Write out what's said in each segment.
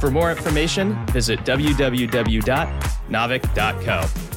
For more information, visit www.naavik.co.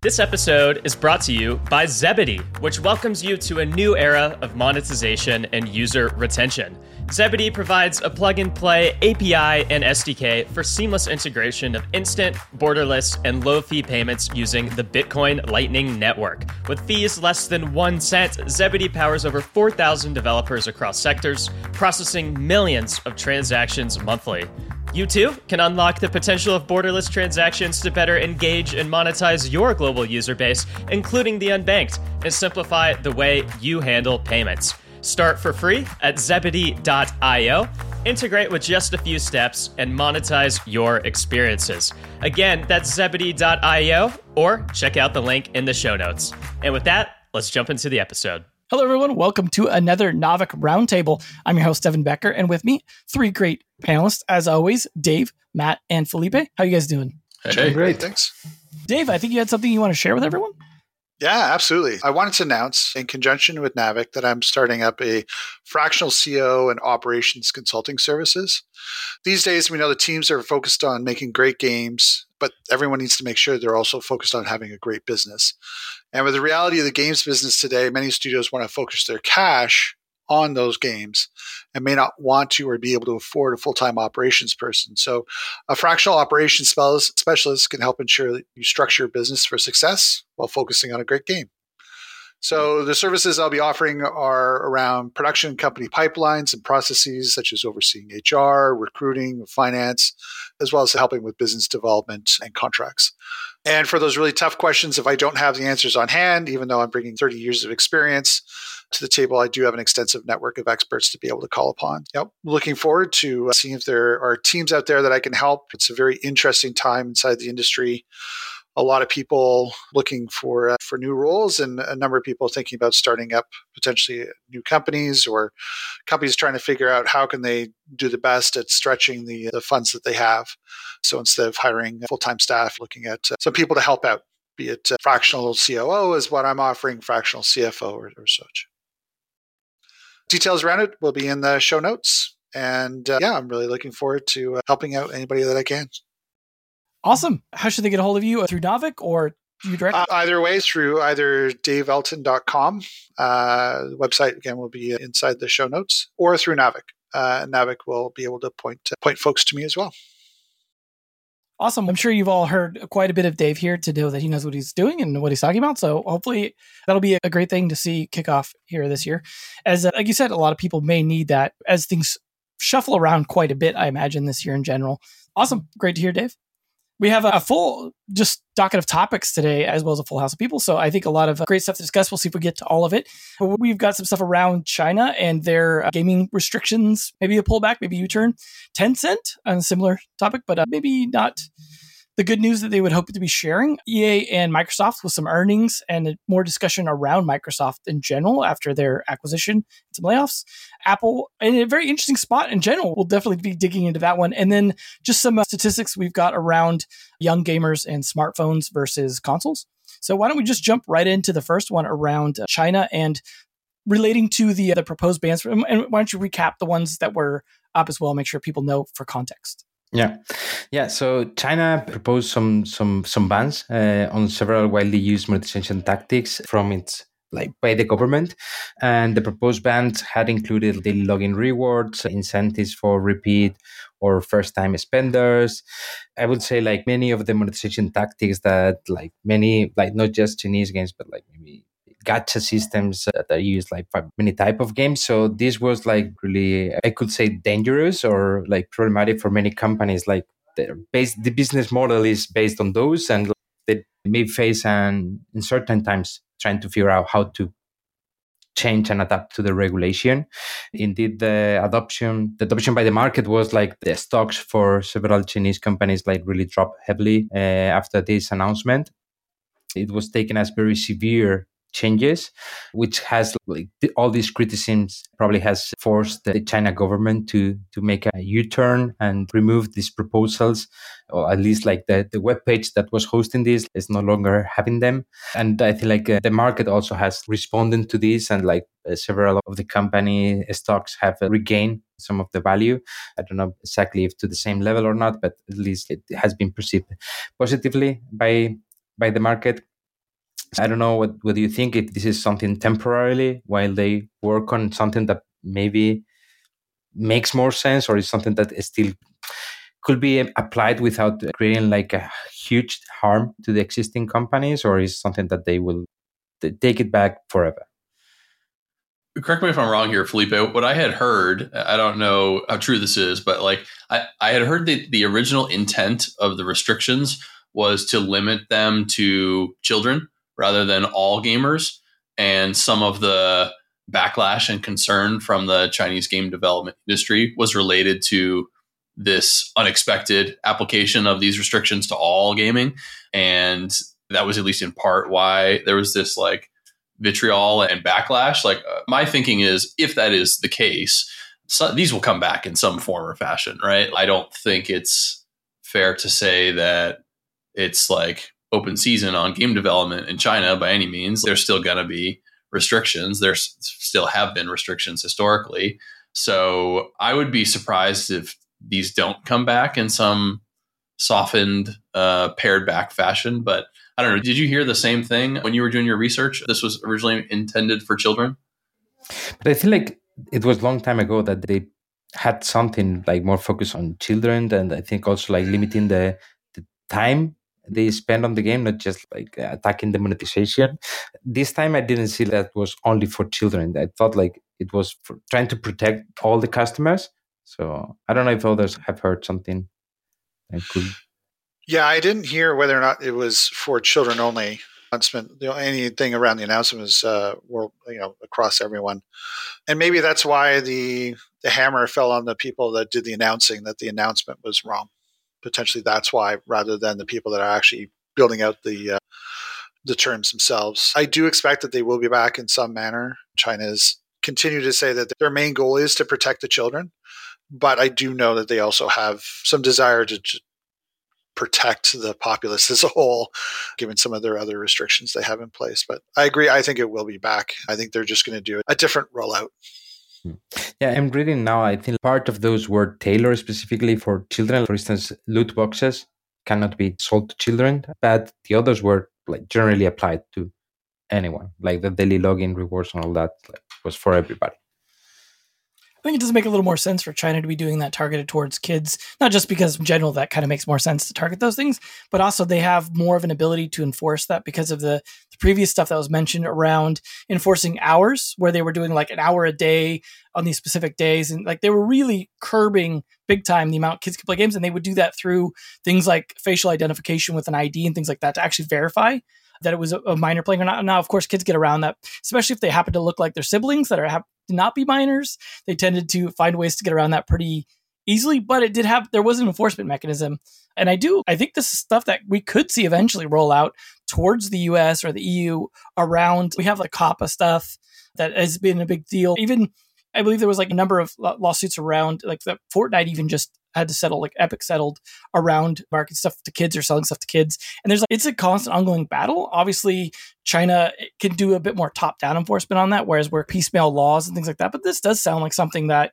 This episode is brought to you by Zebedee, which welcomes you to a new era of monetization and user retention. Zebedee provides a plug and play API and SDK for seamless integration of instant, borderless, and low fee payments using the Bitcoin Lightning Network. With fees less than one cent, Zebedee powers over 4,000 developers across sectors, processing millions of transactions monthly. You too can unlock the potential of borderless transactions to better engage and monetize your global user base, including the unbanked, and simplify the way you handle payments. Start for free at zebedee.io. Integrate with just a few steps and monetize your experiences. Again, that's zebedee.io or check out the link in the show notes. And with that, let's jump into the episode. Hello, everyone. Welcome to another Naavik Roundtable. I'm your host, Devin Becker, and with me, three great panelists, as always, Dave, Matt, and Felipe. How you guys doing? Hey, great. Thanks. Dave, I think you had something you want to share with everyone? Yeah, absolutely. I wanted to announce in conjunction with Naavik that I'm starting up a fractional CO and operations consulting services. These days, we know the teams are focused on making great games, but everyone needs to make sure they're also focused on having a great business. And with the reality of the games business today, many studios want to focus their cash on those games and may not want to or be able to afford a full time operations person. So, a fractional operations specialist can help ensure that you structure your business for success while focusing on a great game. So, the services I'll be offering are around production company pipelines and processes such as overseeing HR, recruiting, finance, as well as helping with business development and contracts. And for those really tough questions, if I don't have the answers on hand, even though I'm bringing 30 years of experience to the table, I do have an extensive network of experts to be able to call upon. Yep. Looking forward to uh, seeing if there are teams out there that I can help. It's a very interesting time inside the industry a lot of people looking for uh, for new roles and a number of people thinking about starting up potentially new companies or companies trying to figure out how can they do the best at stretching the, the funds that they have so instead of hiring full-time staff looking at uh, some people to help out be it uh, fractional coo is what i'm offering fractional cfo or, or such details around it will be in the show notes and uh, yeah i'm really looking forward to uh, helping out anybody that i can Awesome. How should they get a hold of you? Through Naavik or you direct? Uh, either way, through either daveelton.com. Uh, the website, again, will be inside the show notes, or through Naavik. Uh, will be able to point point folks to me as well. Awesome. I'm sure you've all heard quite a bit of Dave here to know that he knows what he's doing and what he's talking about. So hopefully that'll be a great thing to see kick off here this year. As uh, like you said, a lot of people may need that as things shuffle around quite a bit, I imagine, this year in general. Awesome. Great to hear, Dave we have a full just docket of topics today, as well as a full house of people. So I think a lot of great stuff to discuss. We'll see if we get to all of it. But we've got some stuff around China and their uh, gaming restrictions, maybe a pullback, maybe U turn. Tencent a similar topic, but uh, maybe not the good news that they would hope to be sharing EA and Microsoft with some earnings and more discussion around Microsoft in general after their acquisition and some layoffs. Apple in a very interesting spot in general. We'll definitely be digging into that one. And then just some uh, statistics we've got around young gamers and smartphones versus consoles. So why don't we just jump right into the first one around uh, China and relating to the, uh, the proposed bans? And why don't you recap the ones that were up as well? Make sure people know for context. Yeah, yeah. So China proposed some some some bans uh, on several widely used monetization tactics from its like by the government, and the proposed bans had included daily login rewards, incentives for repeat or first time spenders. I would say like many of the monetization tactics that like many like not just Chinese games but like maybe gacha systems that are used like for many type of games. So this was like really, I could say dangerous or like problematic for many companies. Like the base, the business model is based on those and they may face in certain times trying to figure out how to change and adapt to the regulation. Indeed, the adoption, the adoption by the market was like the stocks for several Chinese companies like really dropped heavily uh, after this announcement. It was taken as very severe changes, which has like all these criticisms probably has forced the China government to to make a U-turn and remove these proposals, or at least like the the web page that was hosting this is no longer having them. And I think like uh, the market also has responded to this, and like uh, several of the company stocks have uh, regained some of the value. I don't know exactly if to the same level or not, but at least it has been perceived positively by by the market I don't know what what do you think if this is something temporarily while they work on something that maybe makes more sense or is something that is still could be applied without creating like a huge harm to the existing companies or is something that they will take it back forever? Correct me if i'm wrong here felipe. What i had heard i don't know how true this is but like i, I had heard that the original intent of the restrictions was to limit them to children rather than all gamers. And some of the backlash and concern from the Chinese game development industry was related to this unexpected application of these restrictions to all gaming. And that was at least in part why there was this like vitriol and backlash. Like, uh, my thinking is if that is the case, so these will come back in some form or fashion, right? I don't think it's fair to say that it's like open season on game development in China by any means. There's still going to be restrictions. There still have been restrictions historically. So I would be surprised if these don't come back in some softened, uh, pared back fashion. But I don't know. Did you hear the same thing when you were doing your research? This was originally intended for children. But I feel like it was a long time ago that they had something like more focus on children, and I think also like limiting the the time they spend on the game, not just like attacking the monetization. This time, I didn't see that was only for children. I thought like it was trying to protect all the customers. So I don't know if others have heard something that could. Yeah, I didn't hear whether or not it was for children only. Announcement, anything around the announcement was uh, world, you know, across everyone, and maybe that's why the the hammer fell on the people that did the announcing that the announcement was wrong potentially that's why rather than the people that are actually building out the uh, the terms themselves. I do expect that they will be back in some manner. China's continue to say that their main goal is to protect the children, but I do know that they also have some desire to, to protect the populace as a whole, given some of their other restrictions they have in place. But I agree. I think it will be back. I think they're just going to do a different rollout. Hmm. Yeah, I'm reading now. I think part of those were tailored specifically for children. For instance, loot boxes cannot be sold to children, but the others were like generally applied to anyone. Like the daily login rewards and all that like, was for everybody. I think it does make a little more sense for China to be doing that targeted towards kids, not just because in general that kind of makes more sense to target those things, but also they have more of an ability to enforce that because of the, the previous stuff that was mentioned around enforcing hours, where they were doing like an hour a day on these specific days. And like they were really curbing big time the amount kids could play games. And they would do that through things like facial identification with an ID and things like that to actually verify that it was a, minor playing or not. Now, of course, kids get around that, especially if they happen to look like their siblings that are have not be minors. They tended to find ways to get around that pretty easily, but it did have there was an enforcement mechanism. And I do I think this is stuff that we could see eventually roll out towards the US or the EU around we have like COPPA stuff that has been a big deal. Even I believe there was like a number of lawsuits around like that Fortnite even just had to settle like Epic settled around marketing stuff to kids or selling stuff to kids. And there's like it's a constant ongoing battle. Obviously, China eh, can do a bit more top down enforcement on that, whereas we're piecemeal laws and things like that. But this does sound like something that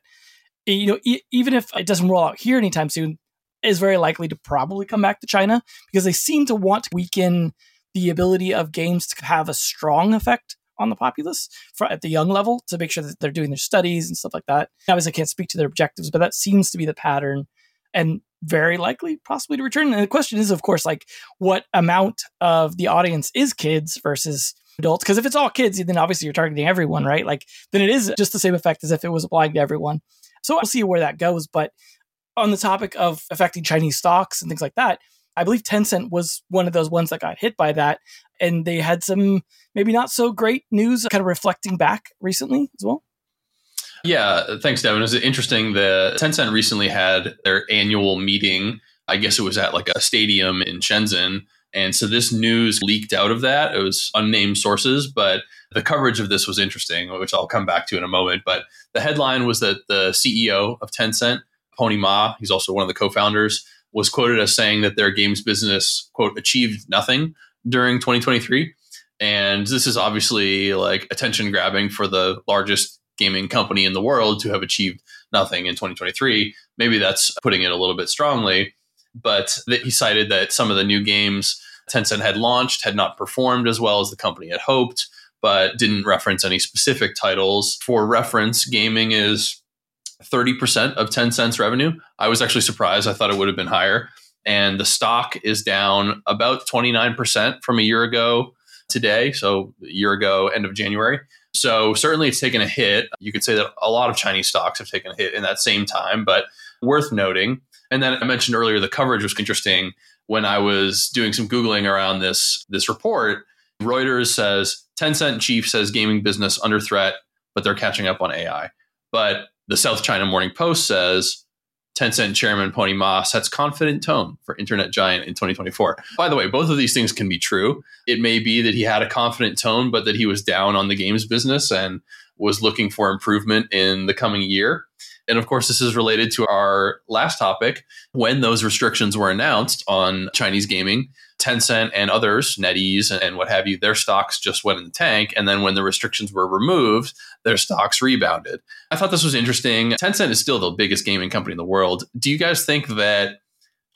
eh, you know e- even if it doesn't roll out here anytime soon, is very likely to probably come back to China because they seem to want to weaken the ability of games to have a strong effect on the populace for, at the young level to make sure that they're doing their studies and stuff like that. Obviously, I can't speak to their objectives, but that seems to be the pattern and very likely possibly to return. And the question is, of course, like what amount of the audience is kids versus adults? Because if it's all kids, then obviously you're targeting everyone, right? Like then it is just the same effect as if it was applying to everyone. So we'll see where that goes. But on the topic of affecting Chinese stocks and things like that, I believe Tencent was one of those ones that got hit by that and they had some maybe not so great news kind of reflecting back recently as well. Yeah, thanks, Devin. It was interesting. The Tencent recently had their annual meeting. I guess it was at like a stadium in Shenzhen. And so this news leaked out of that. It was unnamed sources, but the coverage of this was interesting, which I'll come back to in a moment. But the headline was that the CEO of Tencent, Pony Ma, he's also one of the co founders, was quoted as saying that their games business, quote, achieved nothing during 2023. And this is obviously like attention grabbing for the largest gaming company in the world to have achieved nothing in 2023. Maybe that's putting it a little bit strongly. But he cited that some of the new games Tencent had launched had not performed as well as the company had hoped, but didn't reference any specific titles. For reference, gaming is 30% of Tencent's revenue. I was actually surprised. I thought it would have been higher. And the stock is down about 29% from a year ago today. So, a year ago, end of January. So, certainly it's taken a hit. You could say that a lot of Chinese stocks have taken a hit in that same time, but worth noting. And then I mentioned earlier the coverage was interesting. When I was doing some Googling around this, this report, Reuters says Tencent chief says gaming business under threat, but they're catching up on AI. But the South China Morning Post says Tencent chairman Pony Ma sets confident tone for internet giant in 2024. By the way, both of these things can be true. It may be that he had a confident tone, but that he was down on the games business and was looking for improvement in the coming year. And of course, this is related to our last topic. When those restrictions were announced on Chinese gaming, Tencent and others, NetEase and what have you, their stocks just went in the tank. And then when the restrictions were removed, their stocks rebounded. I thought this was interesting. Tencent is still the biggest gaming company in the world. Do you guys think that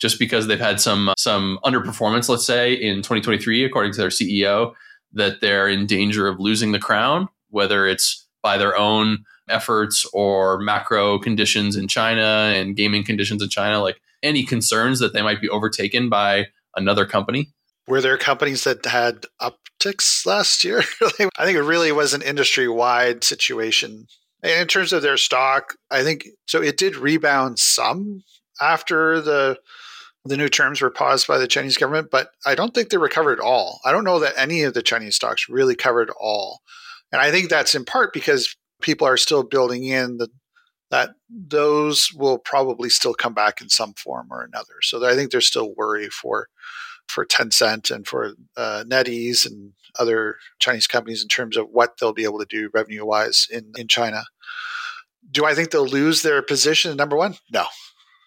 just because they've had some some underperformance, let's say in 2023, according to their CEO, that they're in danger of losing the crown, whether it's by their own efforts or macro conditions in China and gaming conditions in China? Like any concerns that they might be overtaken by another company? Were there companies that had upticks last year? I think it really was an industry wide situation. And in terms of their stock, I think so. It did rebound some after the the new terms were paused by the Chinese government, but I don't think they recovered all. I don't know that any of the Chinese stocks really covered all, and I think that's in part because people are still building in the that those will probably still come back in some form or another. So I think there's still worry for for Tencent and for uh, NetEase and other Chinese companies in terms of what they'll be able to do revenue wise in, in China. Do I think they'll lose their position number one? No.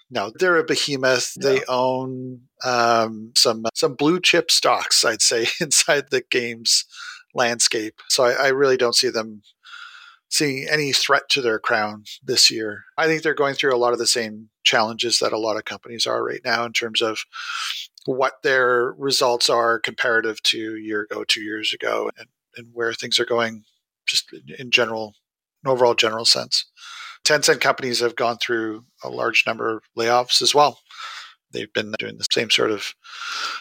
No, they're a behemoth. They own um, some some blue chip stocks, I'd say, inside the games landscape. So I, I really don't see them seeing any threat to their crown this year. I think they're going through a lot of the same challenges that a lot of companies are right now in terms of what their results are comparative to a year ago, two years ago, and, and where things are going just in general, an overall general sense. Tencent companies have gone through a large number of layoffs as well. They've been doing the same sort of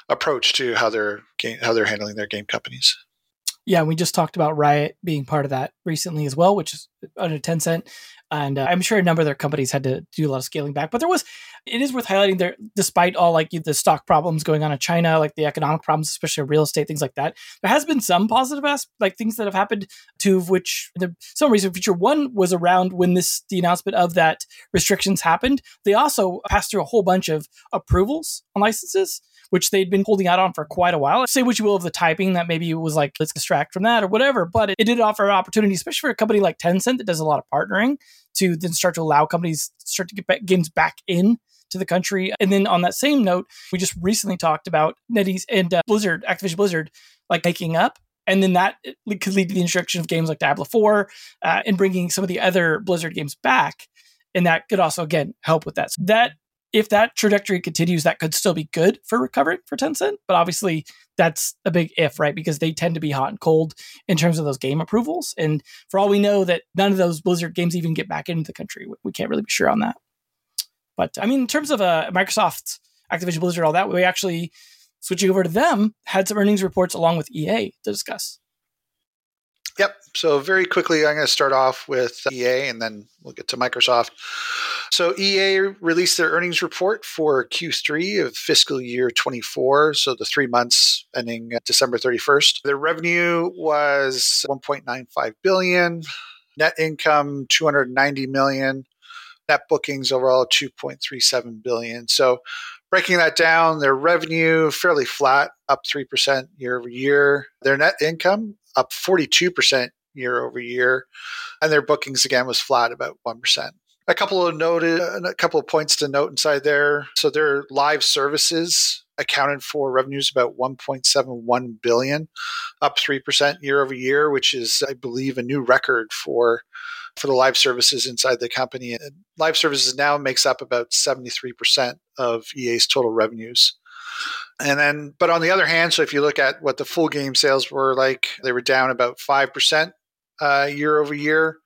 approach to how they're how they're handling their game companies. Yeah, we just talked about Riot being part of that recently as well, which is under Tencent. And uh, I'm sure a number of their companies had to do a lot of scaling back. But there was, it is worth highlighting there, despite all like the stock problems going on in China, like the economic problems, especially real estate, things like that, there has been some positive aspects, like things that have happened, two of which, the, some reason feature one was around when this, the announcement of that restrictions happened. They also passed through a whole bunch of approvals on licenses which they'd been holding out on for quite a while. Say what you will of the typing that maybe it was like, let's distract from that or whatever, but it, it did offer an opportunity, especially for a company like Tencent that does a lot of partnering to then start to allow companies start to get back, games back in to the country. And then on that same note, we just recently talked about NetEase and uh, Blizzard, Activision Blizzard, like making up. And then that could lead to the introduction of games like Diablo 4 uh, and bringing some of the other Blizzard games back. And that could also, again, help with that. So that if that trajectory continues, that could still be good for recovery for Tencent. But obviously, that's a big if, right? Because they tend to be hot and cold in terms of those game approvals. And for all we know, that none of those Blizzard games even get back into the country. We can't really be sure on that. But I mean, in terms of uh, Microsoft, Activision Blizzard, all that, we actually switching over to them had some earnings reports along with EA to discuss. Yep. So very quickly, I'm going to start off with uh, EA, and then we'll get to Microsoft. So EA released their earnings report for Q3 of fiscal year 24, so the three months ending December 31st. Their revenue was 1.95 billion, net income 290 million, net bookings overall 2.37 billion. So breaking that down, their revenue fairly flat, up 3% year over year. Their net income up 42% year over year, and their bookings again was flat about 1%. A couple of noted, uh, a couple of points to note inside there. So their live services accounted for revenues about 1.71 billion, up 3% year over year, which is, I believe, a new record for for the live services inside the company. And live services now makes up about 73% of EA's total revenues. And then, but on the other hand, so if you look at what the full game sales were like, they were down about 5% uh, year over year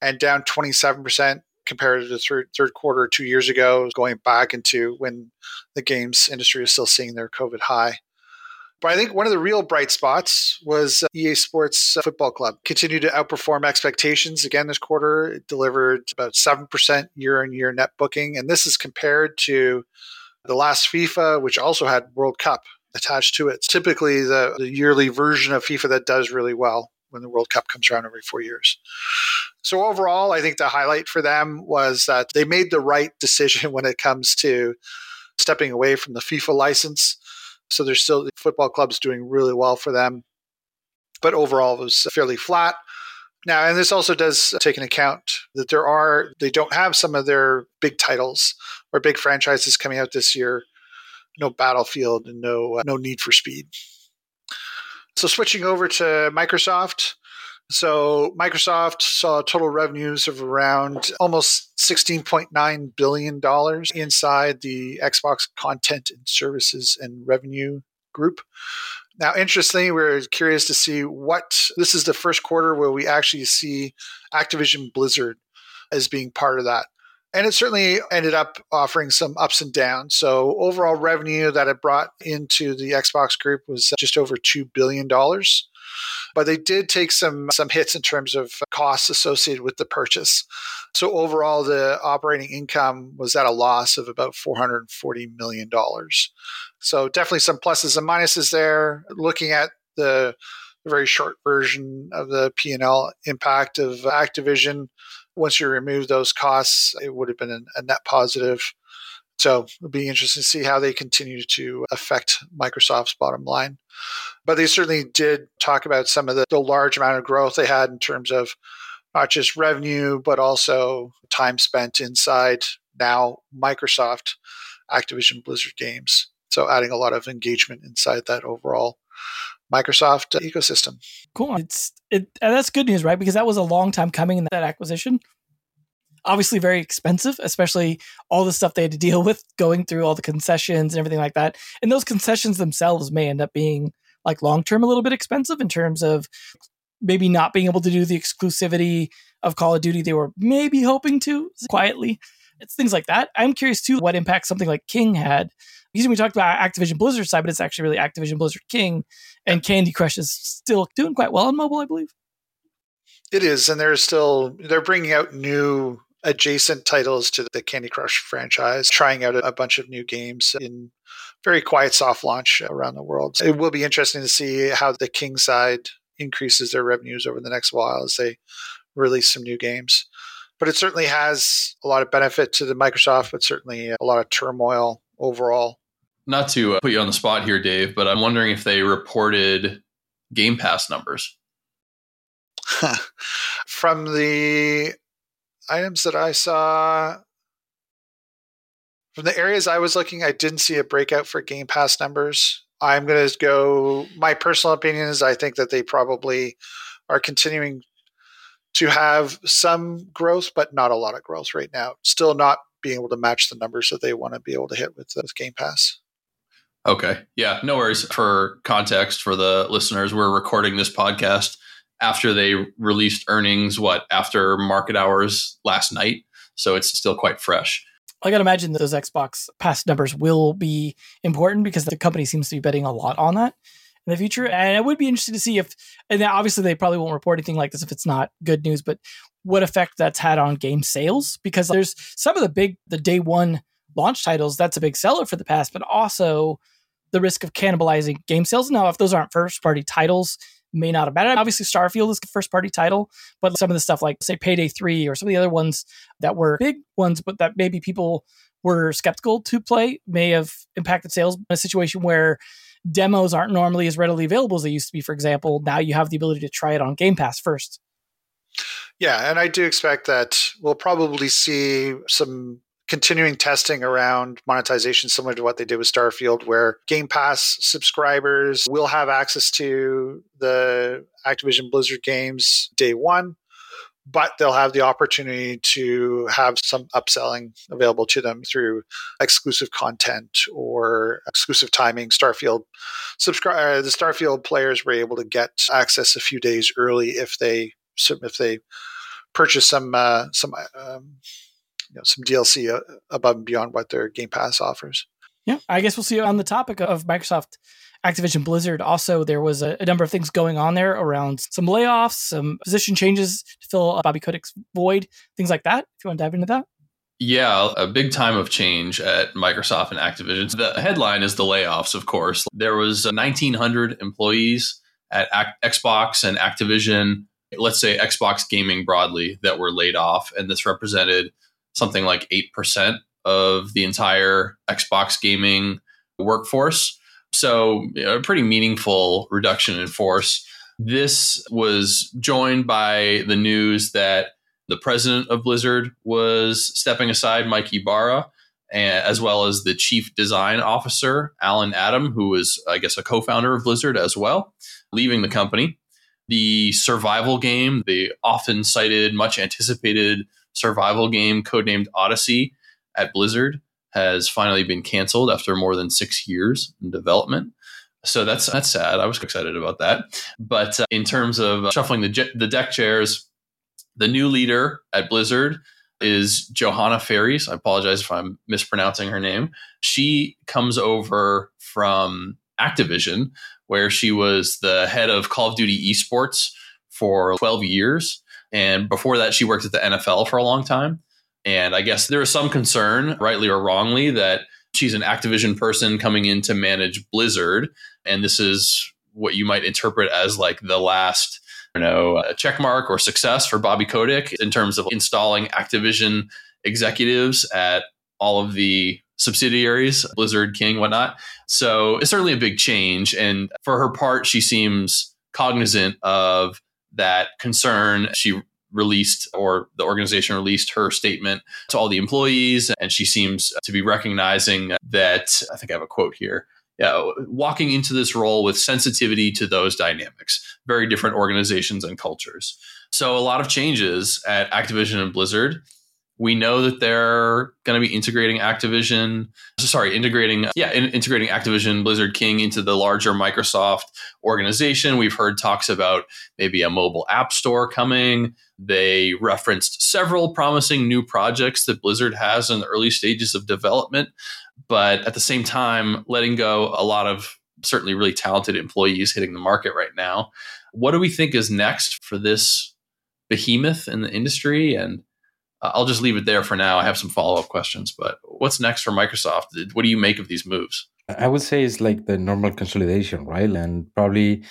and down 27% compared to the third, third quarter two years ago, going back into when the games industry is still seeing their COVID high. But I think one of the real bright spots was uh, EA Sports Football Club continued to outperform expectations again this quarter. It delivered about 7% year on year net booking. And this is compared to the last FIFA, which also had World Cup attached to it. It's typically the, the yearly version of FIFA that does really well when the World Cup comes around every four years. So overall, I think the highlight for them was that they made the right decision when it comes to stepping away from the FIFA license. So there's still football clubs doing really well for them. But overall, it was fairly flat. Now, and this also does take into account that there are, they don't have some of their big titles or big franchises coming out this year. No Battlefield and no, uh, no Need for Speed. So switching over to Microsoft. So Microsoft saw total revenues of around almost $16.9 billion inside the Xbox content and services and revenue group. Now, interestingly, we're curious to see what this is the first quarter where we actually see Activision Blizzard as being part of that. And it certainly ended up offering some ups and downs. So, overall revenue that it brought into the Xbox group was just over $2 billion. But they did take some, some hits in terms of costs associated with the purchase. So, overall, the operating income was at a loss of about $440 million. So, definitely some pluses and minuses there. Looking at the very short version of the P&L impact of Activision, once you remove those costs, it would have been a net positive. So it'll be interesting to see how they continue to affect Microsoft's bottom line. But they certainly did talk about some of the, the large amount of growth they had in terms of not just revenue, but also time spent inside now Microsoft, Activision Blizzard games. So adding a lot of engagement inside that overall Microsoft ecosystem. Cool. It's it that's good news, right? Because that was a long time coming in that acquisition. Obviously very expensive, especially all the stuff they had to deal with going through all the concessions and everything like that. And those concessions themselves may end up being like long term a little bit expensive in terms of maybe not being able to do the exclusivity of Call of Duty they were maybe hoping to quietly. It's things like that. I'm curious too what impact something like King had because we talked about Activision Blizzard side, but it's actually really Activision Blizzard King, and Candy Crush is still doing quite well on mobile, I believe. It is, and they're still they're bringing out new adjacent titles to the Candy Crush franchise, trying out a bunch of new games in very quiet soft launch around the world. It will be interesting to see how the King side increases their revenues over the next while as they release some new games. But it certainly has a lot of benefit to the Microsoft, but certainly a lot of turmoil overall not to uh, put you on the spot here, Dave, but I'm wondering if they reported Game Pass numbers. From the items that I saw, from the areas I was looking, I didn't see a breakout for Game Pass numbers. I'm going to go, my personal opinion is I think that they probably are continuing to have some growth, but not a lot of growth right now. Still not being able to match the numbers that they want to be able to hit with, with Game Pass. Okay. Yeah, no worries. For context for the listeners, we're recording this podcast after they released earnings, what, after market hours last night. So it's still quite fresh. I got to imagine those Xbox Pass numbers will be important because the company seems to be betting a lot on that. in the future. And it would be interesting to see if, and obviously they probably won't report anything like this if it's not good news, but what effect that's had on game sales because there's some of the big, the day one launch titles, that's a big seller for the past, but also the risk of cannibalizing game sales. Now, if those aren't first party titles, may not have mattered. Obviously, Starfield is the first party title, but some of the stuff like, say, Payday 3 or some of the other ones that were big ones, but that maybe people were skeptical to play may have impacted sales in a situation where demos aren't normally as readily available as they used to be, for example. Now you have the ability to try it on Game Pass first. Yeah, and I do expect that we'll probably see some continuing testing around monetization similar to what they did with Starfield, where Game Pass subscribers will have access to the Activision Blizzard games day one, but they'll have the opportunity to have some upselling available to them through exclusive content or exclusive timing. Starfield subscribe uh, the Starfield players were able to get access a few days early if they if they purchase some uh, some um, you know, some DLC uh, above and beyond what their Game Pass offers. Yeah, I guess we'll see on the topic of Microsoft Activision Blizzard. Also, there was a, a, number of things going on there around some layoffs, some position changes to fill Bobby Kotick's void, things like that. If you want to dive into that. Yeah, a big time of change at Microsoft and Activision. The headline is the layoffs, of course. There was 1,900 employees at Xbox and Activision, let's say Xbox gaming broadly, that were laid off. And this represented something like 8% of the entire Xbox gaming workforce. So, a pretty meaningful reduction in force. This was joined by the news that the president of Blizzard was stepping aside, Mike Ybarra, as well as the chief design officer, Allen Adham, who was, I guess, a co founder of Blizzard as well, leaving the company. The survival game, the often cited, much anticipated survival game codenamed Odyssey at Blizzard has finally been canceled after more than six years in development. So that's that's sad. I was excited about that. But uh, in terms of uh, shuffling the je- the deck chairs, the new leader at Blizzard is Johanna Faries. I apologize if I'm mispronouncing her name. She comes over from Activision, where she was the head of Call of Duty esports for 12 years. And before that, she worked at the NFL for a long time. And I guess there is some concern, rightly or wrongly, that she's an Activision person coming in to manage Blizzard. And this is what you might interpret as like the last, you know, uh, check mark or success for Bobby Kotick in terms of installing Activision executives at all of the subsidiaries, Blizzard, King, whatnot. So it's certainly a big change. And for her part, she seems cognizant of that concern. She released or the organization released her statement to all the employees and she seems to be recognizing that I think I have a quote here. Yeah, walking into this role with sensitivity to those dynamics, very different organizations and cultures. So a lot of changes at Activision and Blizzard we know that they're going to be integrating Activision, sorry, integrating, yeah, in, integrating Activision Blizzard King into the larger Microsoft organization. We've heard talks about maybe a mobile app store coming. They referenced several promising new projects that Blizzard has in the early stages of development, but at the same time, letting go a lot of certainly really talented employees hitting the market right now. What do we think is next for this behemoth in the industry? And Uh, I'll just leave it there for now. I have some follow up questions, but what's next for Microsoft? What do you make of these moves? I would say it's like the normal consolidation, right? And probably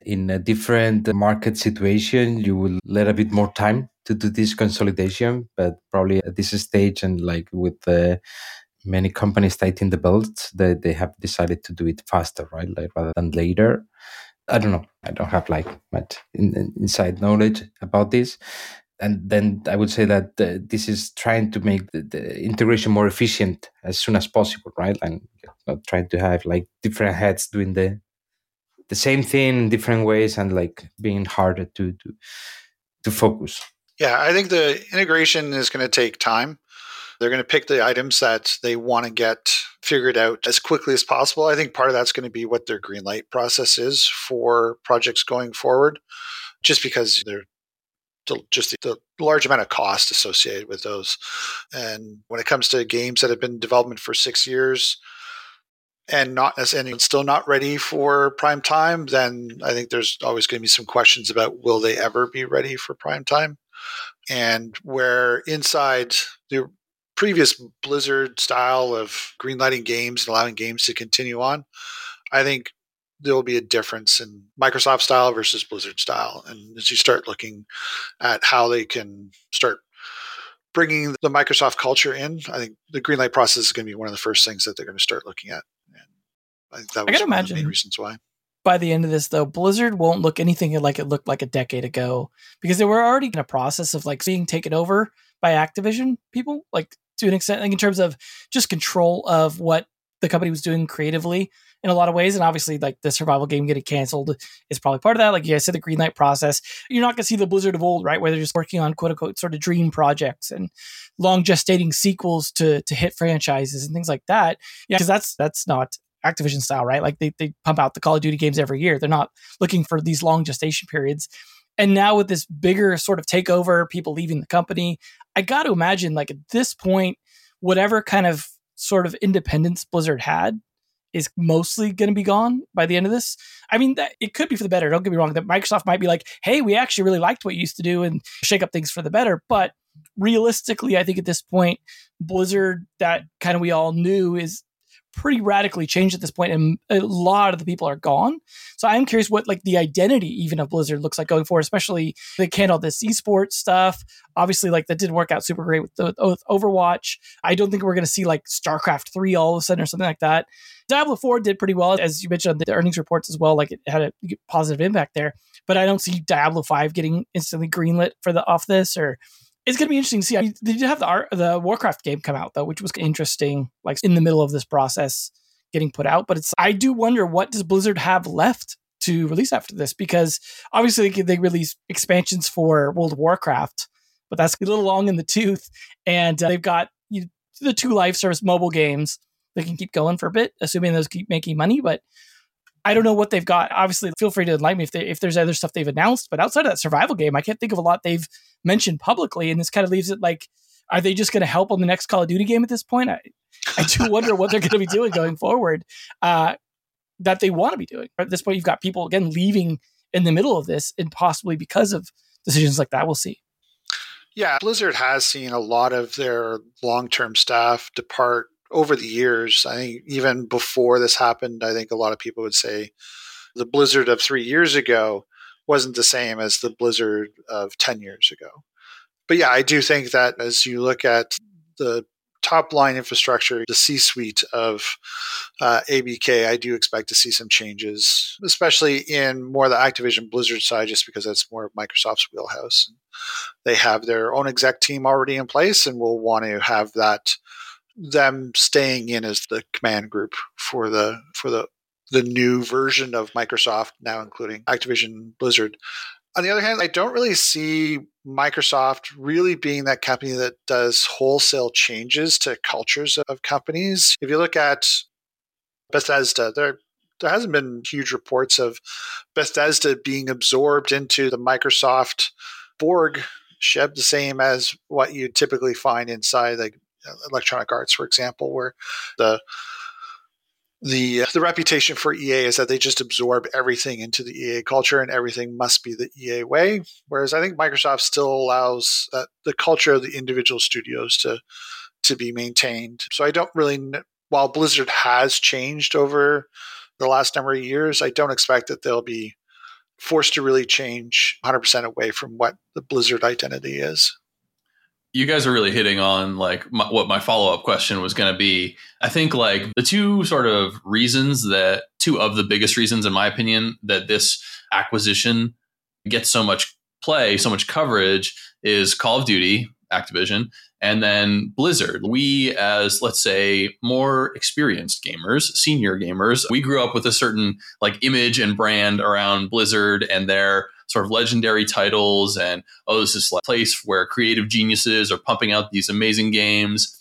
in a different market situation, you will let a bit more time to do this consolidation. But probably at this stage, and like with the many companies tightening the belts, they, they have decided to do it faster, right? Like rather than later. I don't know. I don't have like much in, in, inside knowledge about this and then I would say that the, this is trying to make the, the, integration more efficient as soon as possible, right? And not trying to have like different heads doing the the same thing in different ways and like being harder to to to focus. Yeah, I think the integration is going to take time. They're going to pick the items that they want to get figured out as quickly as possible. I think part of that's going to be what their green light process is for projects going forward just because they're just the, large amount of cost associated with those. And when it comes to games that have been in development for six years, and not as and still not ready for prime time, then I think there's always going to be some questions about will they ever be ready for prime time, and where inside the previous Blizzard style of greenlighting games and allowing games to continue on, I think there will be a difference in Microsoft style versus Blizzard style, and as you start looking at how they can start bringing the Microsoft culture in, I think the greenlight process is going to be one of the first things that they're going to start looking at. And I think that was I one imagine. of the main reasons why. By the end of this, though, Blizzard won't look anything like it looked like a decade ago because they were already in a process of like being taken over by Activision people, like to an extent, like in terms of just control of what the company was doing creatively in a lot of ways. And obviously, like the survival game getting canceled is probably part of that. Like you guys said, the green light process. You're not going to see the Blizzard of old, right? Where they're just working on quote unquote sort of dream projects and long gestating sequels to to hit franchises and things like that. Yeah, because that's that's not Activision style, right? Like they, they pump out the Call of Duty games every year. They're not looking for these long gestation periods. And now with this bigger sort of takeover, people leaving the company, I got to imagine like at this point, whatever kind of sort of independence Blizzard had is mostly going to be gone by the end of this. I mean, that, it could be for the better. Don't get me wrong. That Microsoft might be like, "Hey, we actually really liked what you used to do and shake up things for the better." But realistically, I think at this point, Blizzard, that kind of we all knew, is pretty radically changed at this point and a lot of the people are gone so i'm curious what like the identity even of blizzard looks like going forward especially they handled this esports stuff obviously like that didn't work out super great with, the, with overwatch i don't think we're going to see like starcraft 3 all of a sudden or something like that diablo 4 did pretty well as you mentioned on the earnings reports as well like it had a positive impact there but i don't see diablo 5 getting instantly greenlit for the off this or it's going to be interesting to see. I they did have the art, the Warcraft game come out though, which was interesting. Like in the middle of this process, getting put out. But it's I do wonder what does Blizzard have left to release after this because obviously they release expansions for World of Warcraft, but that's a little long in the tooth. And uh, they've got you know, the two live service mobile games. They can keep going for a bit, assuming those keep making money. But I don't know what they've got. Obviously, feel free to enlighten me if, they, if there's other stuff they've announced. But outside of that survival game, I can't think of a lot they've mentioned publicly. And this kind of leaves it like, are they just going to help on the next Call of Duty game at this point? I, I do wonder what they're going to be doing going forward uh, that they want to be doing. At this point, you've got people, again, leaving in the middle of this and possibly because of decisions like that. We'll see. Yeah, Blizzard has seen a lot of their long term staff depart over the years, I think even before this happened, I think a lot of people would say the Blizzard of three years ago wasn't the same as the Blizzard of 10 years ago. But yeah, I do think that as you look at the top line infrastructure, the C suite of uh, ABK, I do expect to see some changes, especially in more the Activision Blizzard side, just because that's more of Microsoft's wheelhouse. They have their own exec team already in place and will want to have that them staying in as the command group for the for the the new version of Microsoft now including Activision Blizzard. On the other hand, I don't really see Microsoft really being that company that does wholesale changes to cultures of companies. If you look at Bethesda, there there hasn't been huge reports of Bethesda being absorbed into the Microsoft Borg ship, the same as what you typically find inside like Electronic Arts, for example, where the the the reputation for EA is that they just absorb everything into the EA culture and everything must be the EA way. Whereas I think Microsoft still allows uh, the culture of the individual studios to to be maintained. So I don't really, while Blizzard has changed over the last number of years, I don't expect that they'll be forced to really change 100% away from what the Blizzard identity is you guys are really hitting on like my, what my follow up question was going to be. I think like the two sort of reasons that two of the biggest reasons, in my opinion, that this acquisition gets so much play, so much coverage is Call of Duty, Activision, and then Blizzard. We, as let's say, more experienced gamers, senior gamers, we grew up with a certain like image and brand around Blizzard and their sort of legendary titles and oh this is like a place where creative geniuses are pumping out these amazing games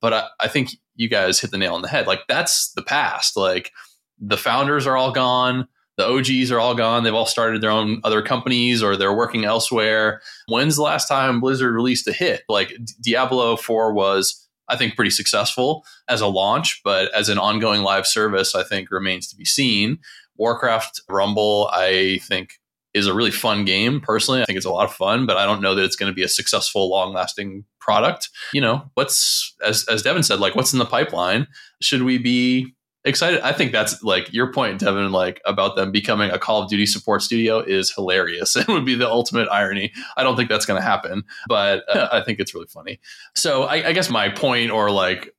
but I, I think you guys hit the nail on the head like that's the past like the founders are all gone the OGs are all gone. They've all started their own other companies or they're working elsewhere. When's the last time Blizzard released a hit? Like Diablo 4 was I think pretty successful as a launch, but as an ongoing live service, I think remains to be seen. Warcraft Rumble, I think is a really fun game. Personally, I think it's a lot of fun, but I don't know that it's going to be a successful, long lasting product. You know, what's, as, as Devin said, like what's in the pipeline? Should we be excited? I think that's like your point, Devin, like about them becoming a Call of Duty support studio is hilarious. It would be the ultimate irony. I don't think that's going to happen, but uh, I think it's really funny. So I, I guess my point or like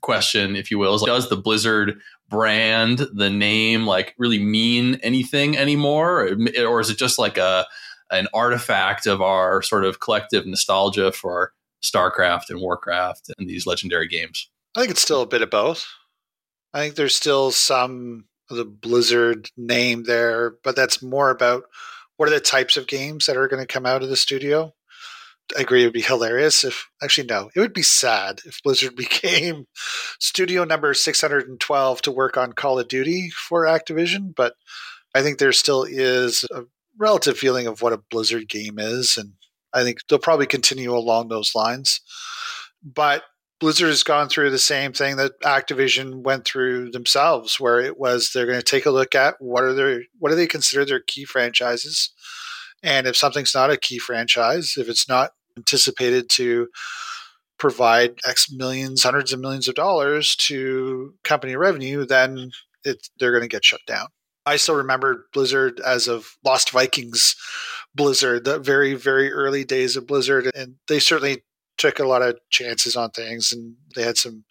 question, if you will, is like, does the Blizzard brand, the name, like really mean anything anymore, or is it just like a an artifact of our sort of collective nostalgia for StarCraft and Warcraft and these legendary games? I think it's still a bit of both. I think there's still some of the Blizzard name there, but that's more about what are the types of games that are going to come out of the studio. I agree it would be hilarious if actually no, it would be sad if Blizzard became studio number 612 to work on Call of Duty for Activision, but I think there still is a relative feeling of what a Blizzard game is and I think they'll probably continue along those lines. But Blizzard has gone through the same thing that Activision went through themselves, where it was they're going to take a look at what are their what do they consider their key franchises, and if something's not a key franchise, if it's not anticipated to provide X millions, hundreds of millions of dollars to company revenue, then it, they're going to get shut down. I still remember Blizzard as of Lost Vikings Blizzard, the very, very early days of Blizzard. And they certainly took a lot of chances on things and they had some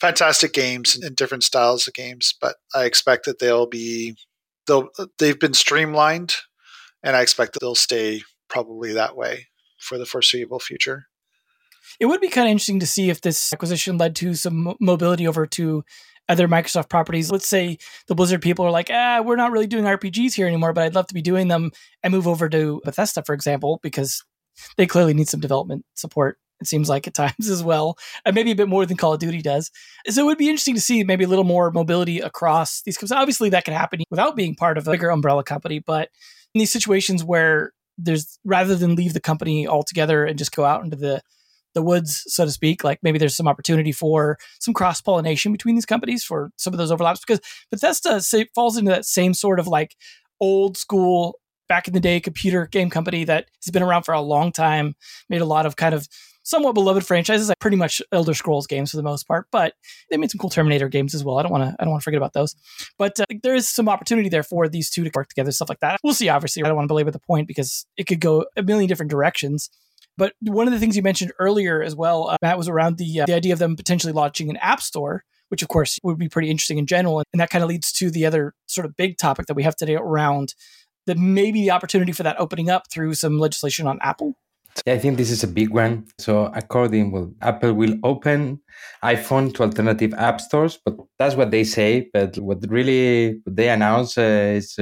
fantastic games and different styles of games. But I expect that they'll be, they'll, they've been streamlined and I expect that they'll stay probably that way for the foreseeable future. It would be kind of interesting to see if this acquisition led to some mobility over to other Microsoft properties. Let's say the Blizzard people are like, ah, we're not really doing RPGs here anymore, but I'd love to be doing them and move over to Bethesda, for example, because they clearly need some development support. It seems like at times as well, and maybe a bit more than Call of Duty does. So it would be interesting to see maybe a little more mobility across these companies. Obviously, that could happen without being part of a bigger umbrella company, but in these situations where there's rather than leave the company altogether and just go out into the the woods, so to speak. Like maybe there's some opportunity for some cross pollination between these companies for some of those overlaps because Bethesda say, falls into that same sort of like old school back in the day computer game company that has been around for a long time, made a lot of kind of somewhat beloved franchises, like pretty much Elder Scrolls games for the most part, but they made some cool Terminator games as well. I don't want to I don't want to forget about those. But uh, there is some opportunity there for these two to work together, stuff like that. We'll see. Obviously, I don't want to belabor the point because it could go a million different directions. But one of the things you mentioned earlier as well, uh, Matt, was around the uh, the idea of them potentially launching an app store, which of course would be pretty interesting in general, and that kind of leads to the other sort of big topic that we have today around that maybe the opportunity for that opening up through some legislation on Apple. I think this is a big one. So, according, Apple will open iPhone to alternative app stores, but that's what they say. But what really they announce uh, is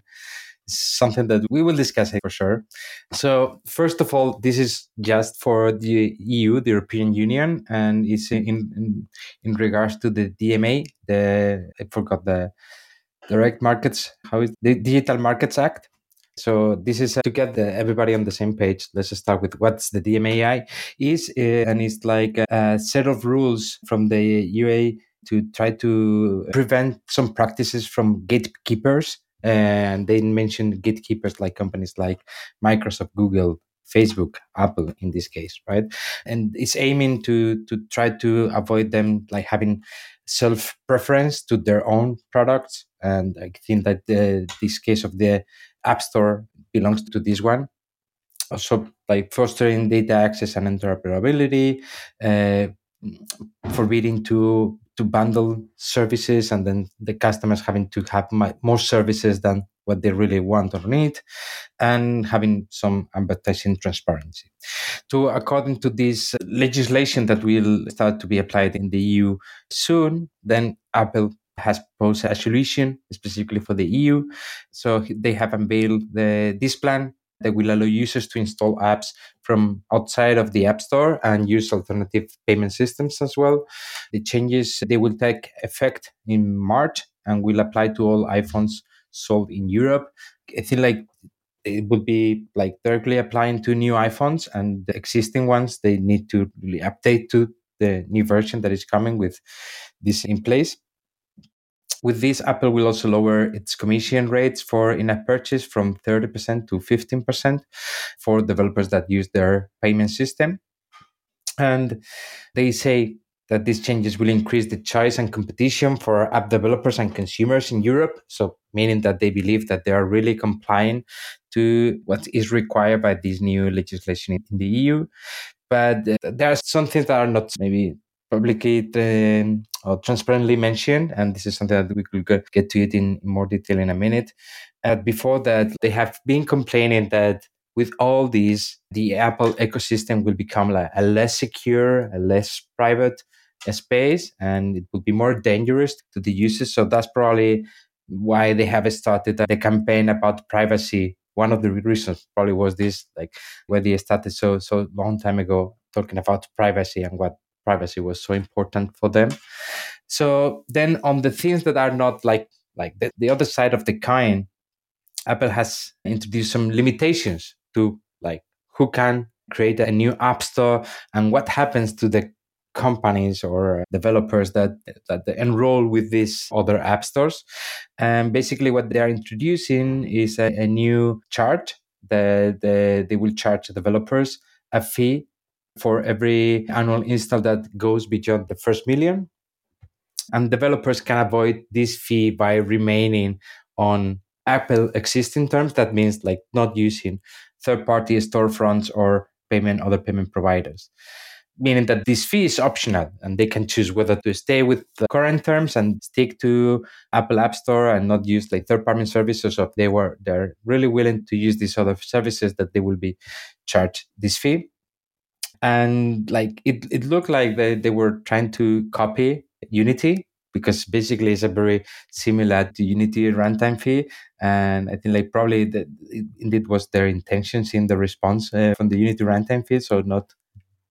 something that we will discuss for sure. So, first of all, this is just for the EU, the European Union, and it's in in, in regards to the DMA, the I forgot the Direct Markets, how is the Digital Markets Act. So this is uh, to get the, everybody on the same page. Let's start with what's the DMAI is, uh, and it's like a set of rules from the UA to try to prevent some practices from gatekeepers and they mentioned gatekeepers like companies like Microsoft, Google, Facebook, Apple in this case, right? And it's aiming to to try to avoid them like having self preference to their own products. And I think that the, this case of the App Store belongs to this one. Also, like fostering data access and interoperability, uh, forbidding to to bundle services and then the customers having to have more services than what they really want or need and having some advertising transparency to according to this legislation that will start to be applied in the eu soon then apple has proposed a solution specifically for the eu so they have unveiled the, this plan that will allow users to install apps from outside of the App Store and use alternative payment systems as well. The changes they will take effect in March and will apply to all iPhones sold in Europe. I think like it would be like directly applying to new iPhones and the existing ones they need to really update to the new version that is coming with this in place. With this, Apple will also lower its commission rates for in app purchase from 30% to 15% for developers that use their payment system. And they say that these changes will increase the choice and competition for app developers and consumers in Europe. So, meaning that they believe that they are really complying to what is required by this new legislation in the EU. But uh, there are some things that are not maybe publicly um, or transparently mentioned, and this is something that we could get to it in more detail in a minute. Uh, before that, they have been complaining that with all these, the Apple ecosystem will become like a less secure, a less private space, and it will be more dangerous to the users. So that's probably why they have started the campaign about privacy. One of the reasons probably was this, like where they started so so long time ago talking about privacy and what privacy was so important for them. So then on the things that are not like like the, the other side of the coin, Apple has introduced some limitations to like who can create a new app store and what happens to the companies or developers that that enroll with these other app stores and basically what they are introducing is a, a new charge that the, they will charge developers a fee for every annual install that goes beyond the first million. And developers can avoid this fee by remaining on apple existing terms. That means like not using third party storefronts or payment other payment providers meaning that this fee is optional and they can choose whether to stay with the current terms and stick to apple app store and not use like third party services. Or if they were they're really willing to use these other services that they will be charged this fee and like it, it looked like they, they were trying to copy unity because basically it's a very similar to Unity runtime fee. And I think like probably that it indeed was their intentions in the response uh, from the Unity runtime fee. So not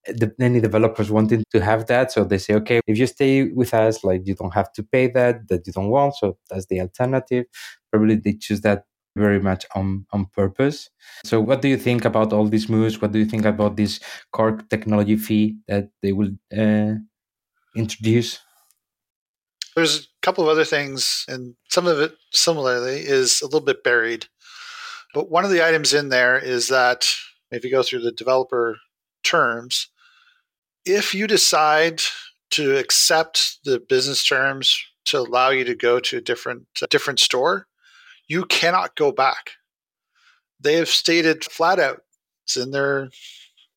the, any developers wanting to have that. So they say, okay, if you stay with us, like you don't have to pay that, that you don't want. So that's the alternative. Probably they choose that very much on, on purpose. So what do you think about all these moves? What do you think about this core technology fee that they will uh, introduce? There's a couple of other things, and some of it similarly is a little bit buried. But one of the items in there is that if you go through the developer terms, if you decide to accept the business terms to allow you to go to a different a different store, you cannot go back. They have stated flat out it's in their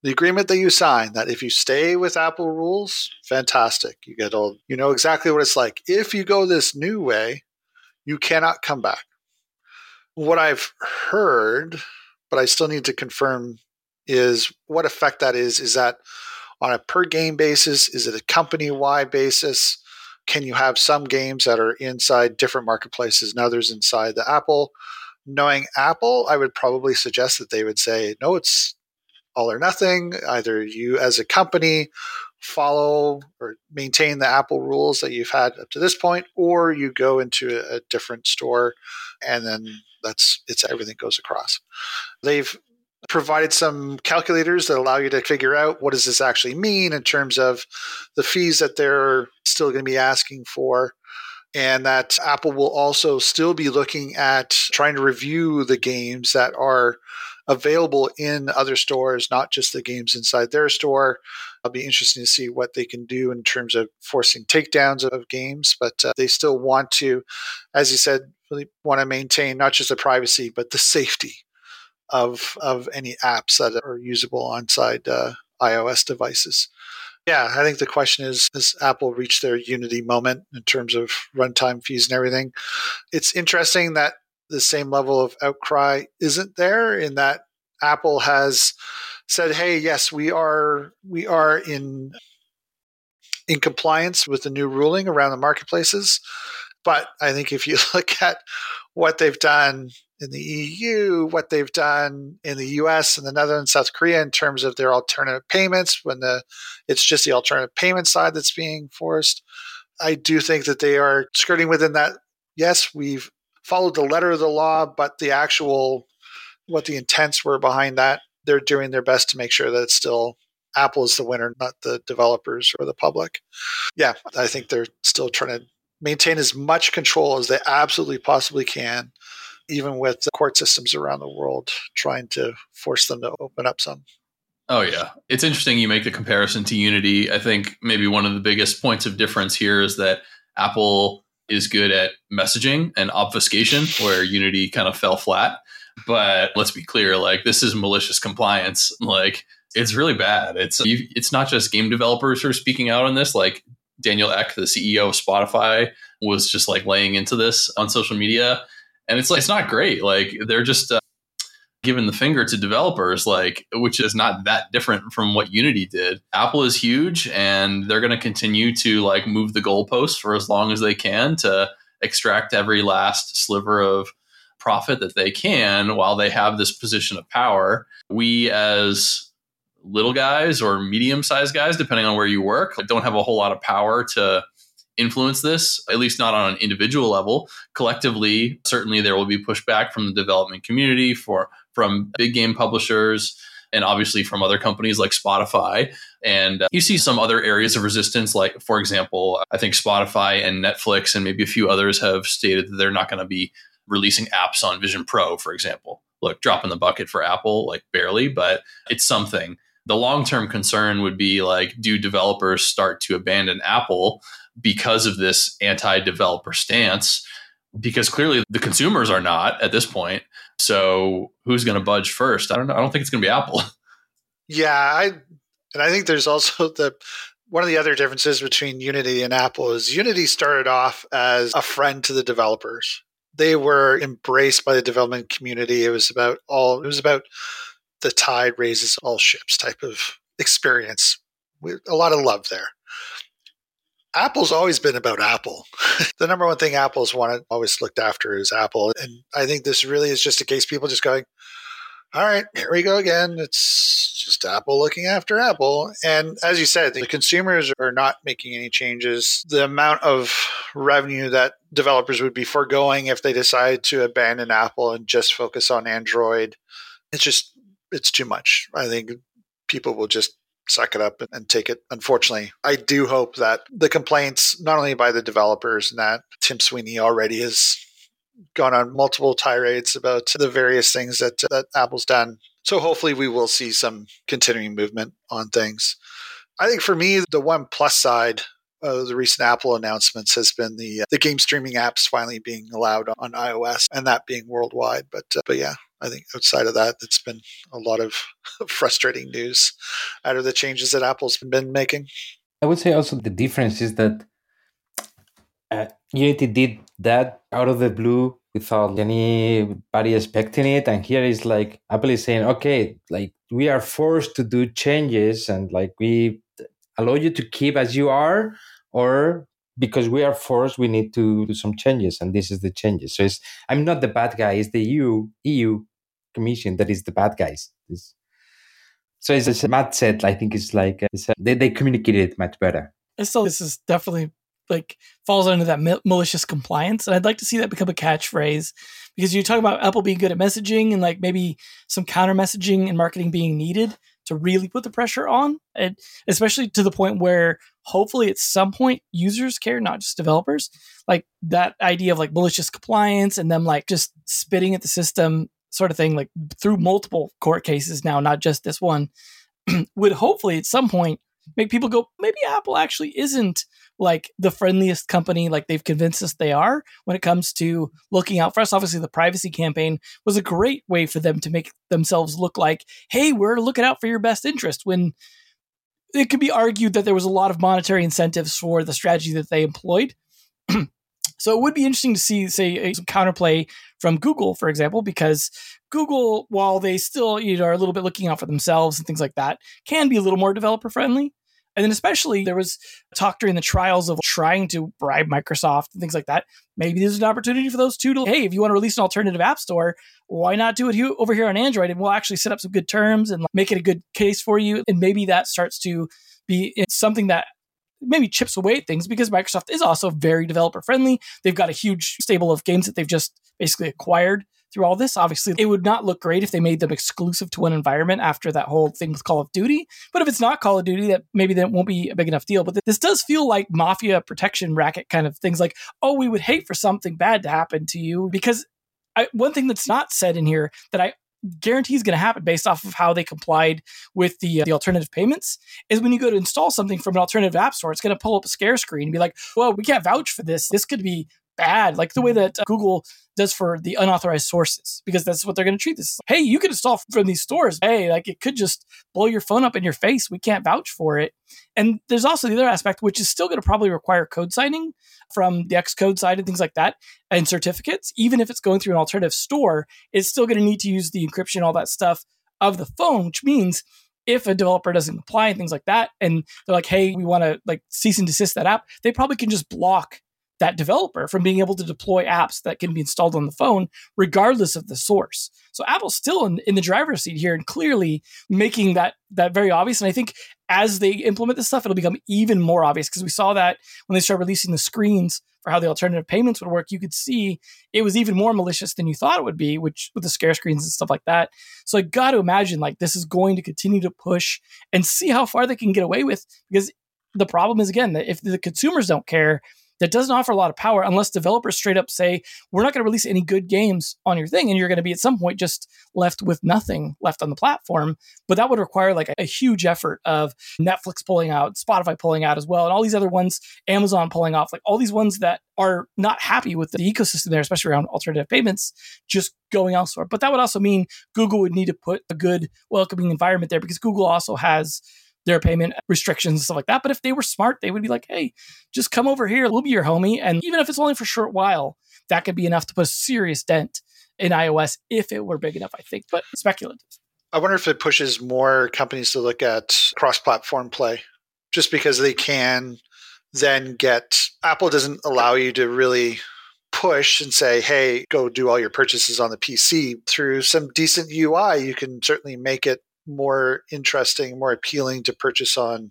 the agreement that you sign that if you stay with Apple rules, fantastic. You get all you know exactly what it's like. If you go this new way, you cannot come back. What I've heard, but I still need to confirm is what effect that is. Is that on a per game basis? Is it a company wide basis? Can you have some games that are inside different marketplaces and others inside the Apple? Knowing Apple, I would probably suggest that they would say, no, it's all or nothing. Either you as a company follow or maintain the Apple rules that you've had up to this point, or you go into a, different store and then that's it's everything goes across. They've provided some calculators that allow you to figure out what does this actually mean in terms of the fees that they're still going to be asking for and that Apple will also still be looking at trying to review the games that are available in other stores, not just the games inside their store. It'll be interesting to see what they can do in terms of forcing takedowns of games, but uh, they still want to, as you said, really want to maintain not just the privacy, but the safety of of any apps that are usable on side uh, iOS devices. Yeah, I think the question is Has Apple reached their Unity moment in terms of runtime fees and everything? It's interesting that the same level of outcry isn't there in that Apple has said, "Hey, yes, we are we are in in compliance with the new ruling around the marketplaces." But I think if you look at what they've done in the EU, what they've done in the US and the Netherlands, South Korea in terms of their alternative payments when the it's just the alternative payment side that's being forced. I do think that they are skirting within that. Yes, we've followed the letter of the law, but the actual what the intents were behind that, they're doing their best to make sure that it's still Apple is the winner, not the developers or the public. Yeah, I think they're still trying to maintain as much control as they absolutely possibly can, even with the court systems around the world trying to force them to open up some. Oh yeah, it's interesting you make the comparison to Unity. I think maybe one of the biggest points of difference here is that Apple is good at messaging and obfuscation, where Unity kind of fell flat. But let's be clear, like this is malicious compliance. Like it's really bad. It's it's not just game developers who are speaking out on this. Like Daniel Ek, the CEO of Spotify, was just like laying into this on social media, and it's like it's not great. Like they're just uh, giving the finger to developers, like which is not that different from what Unity did. Apple is huge, and they're going to continue to like move the goalposts for as long as they can to extract every last sliver of profit that they can while they have this position of power. We as little guys or medium sized guys, depending on where you work, don't have a whole lot of power to influence this, at least not on an individual level. Collectively, certainly there will be pushback from the development community, for from big game publishers, and obviously from other companies like Spotify. And uh, you see some other areas of resistance, like, for example, I think Spotify and Netflix and maybe a few others have stated that they're not going to be releasing apps on Vision Pro, for example. Look, drop in the bucket for Apple, like barely, but it's something. The long term concern would be like, do developers start to abandon Apple because of this anti developer stance? Because clearly the consumers are not at this point. So who's going to budge first? I don't know. I don't think it's going to be Apple. Yeah, I and I think there's also the one of the other differences between Unity and Apple is Unity started off as a friend to the developers. They were embraced by the development community. It was about all it was about the tide raises all ships type of experience. A lot of love there. Apple's always been about Apple. the number one thing Apple's wanted always looked after is Apple. And I think this really is just a case people just going, all right, here we go again. It's just Apple looking after Apple. And as you said, the consumers are not making any changes. The amount of revenue that developers would be foregoing if they decide to abandon Apple and just focus on Android, it's just it's too much. I think people will just suck it up and take it. Unfortunately, I do hope that the complaints, not only by the developers, and that Tim Sweeney already has gone on multiple tirades about the various things that that Apple's done. So hopefully, we will see some continuing movement on things. I think for me, the one plus side of the recent Apple announcements has been the the game streaming apps finally being allowed on iOS and that being worldwide. But uh, but yeah, I think outside of that, it's been a lot of frustrating news out of the changes that Apple's been making. I would say also the difference is that uh, Unity did that out of the blue without anybody expecting it, and here is like Apple is saying, okay, like we are forced to do changes, and like we allow you to keep as you are, or because we are forced, we need to do some changes, and this is the changes. So it's I'm not the bad guy; it's the EU EU Commission that is the bad guys. It's, so as Matt said, I think it's like uh, it's, they they communicated it much better. And so this is definitely like falls under that malicious compliance, and I'd like to see that become a catchphrase because you talk about Apple being good at messaging and like maybe some counter messaging and marketing being needed to really put the pressure on, and especially to the point where hopefully at some point users care, not just developers. Like that idea of like malicious compliance and them like just spitting at the system sort of thing, like through multiple court cases now, not just this one, would hopefully at some point make people go, maybe Apple actually isn't like the friendliest company like they've convinced us they are when it comes to looking out for us. Obviously, the privacy campaign was a great way for them to make themselves look like, hey, we're looking out for your best interest when it could be argued that there was a lot of monetary incentives for the strategy that they employed. so it would be interesting to see, say, a, some counterplay from Google, for example, because Google, while they still you know, are a little bit looking out for themselves and things like that, can be a little more developer friendly. And then, especially, there was talk during the trials of trying to bribe Microsoft and things like that. Maybe there's an opportunity for those two to, hey, if you want to release an alternative app store, why not do it over here on Android? And we'll actually set up some good terms and make it a good case for you. And maybe that starts to be something that maybe chips away at things because Microsoft is also very developer friendly. They've got a huge stable of games that they've just basically acquired through all this. Obviously, it would not look great if they made them exclusive to one environment after that whole thing with Call of Duty. But if it's not Call of Duty, that maybe that won't be a big enough deal. But this does feel like mafia protection racket kind of things like, oh, we would hate for something bad to happen to you because I, one thing that's not said in here that I guarantee is going to happen based off of how they complied with the uh, the alternative payments is when you go to install something from an alternative app store, it's going to pull up a scare screen and be like, "Well, we can't vouch for this. This could be bad." Like the way that uh, Google does for the unauthorized sources, because that's what they're going to treat this. Hey, you can install from these stores. Hey, like it could just blow your phone up in your face. We can't vouch for it. And there's also the other aspect, which is still going to probably require code signing from the Xcode side and things like that, and certificates. Even if it's going through an alternative store, it's still going to need to use the encryption, all that stuff of the phone, which means if a developer doesn't comply and things like that, and they're like, hey, we want to like cease and desist that app, they probably can just block that developer from being able to deploy apps that can be installed on the phone, regardless of the source. So Apple's still in, in the driver's seat here and clearly making that that very obvious. And I think as they implement this stuff, it'll become even more obvious because we saw that when they start releasing the screens for how the alternative payments would work, you could see it was even more malicious than you thought it would be, which with the scare screens and stuff like that. So I got to imagine like this is going to continue to push and see how far they can get away with because the problem is again that if the consumers don't care, that doesn't offer a lot of power unless developers straight up say, we're not going to release any good games on your thing. And you're going to be at some point just left with nothing left on the platform. But that would require like a, huge effort of Netflix pulling out, Spotify pulling out as well, and all these other ones, Amazon pulling off, like all these ones that are not happy with the ecosystem there, especially around alternative payments, just going elsewhere. But that would also mean Google would need to put a good, welcoming environment there because Google also has their payment restrictions and stuff like that. But if they were smart, they would be like, hey, just come over here. We'll be your homie. And even if it's only for a short while, that could be enough to put a serious dent in iOS if it were big enough, I think. But speculative. I wonder if it pushes more companies to look at cross platform play just because they can then get Apple doesn't allow you to really push and say, hey, go do all your purchases on the PC. Through some decent UI, you can certainly make it more interesting, more appealing to purchase on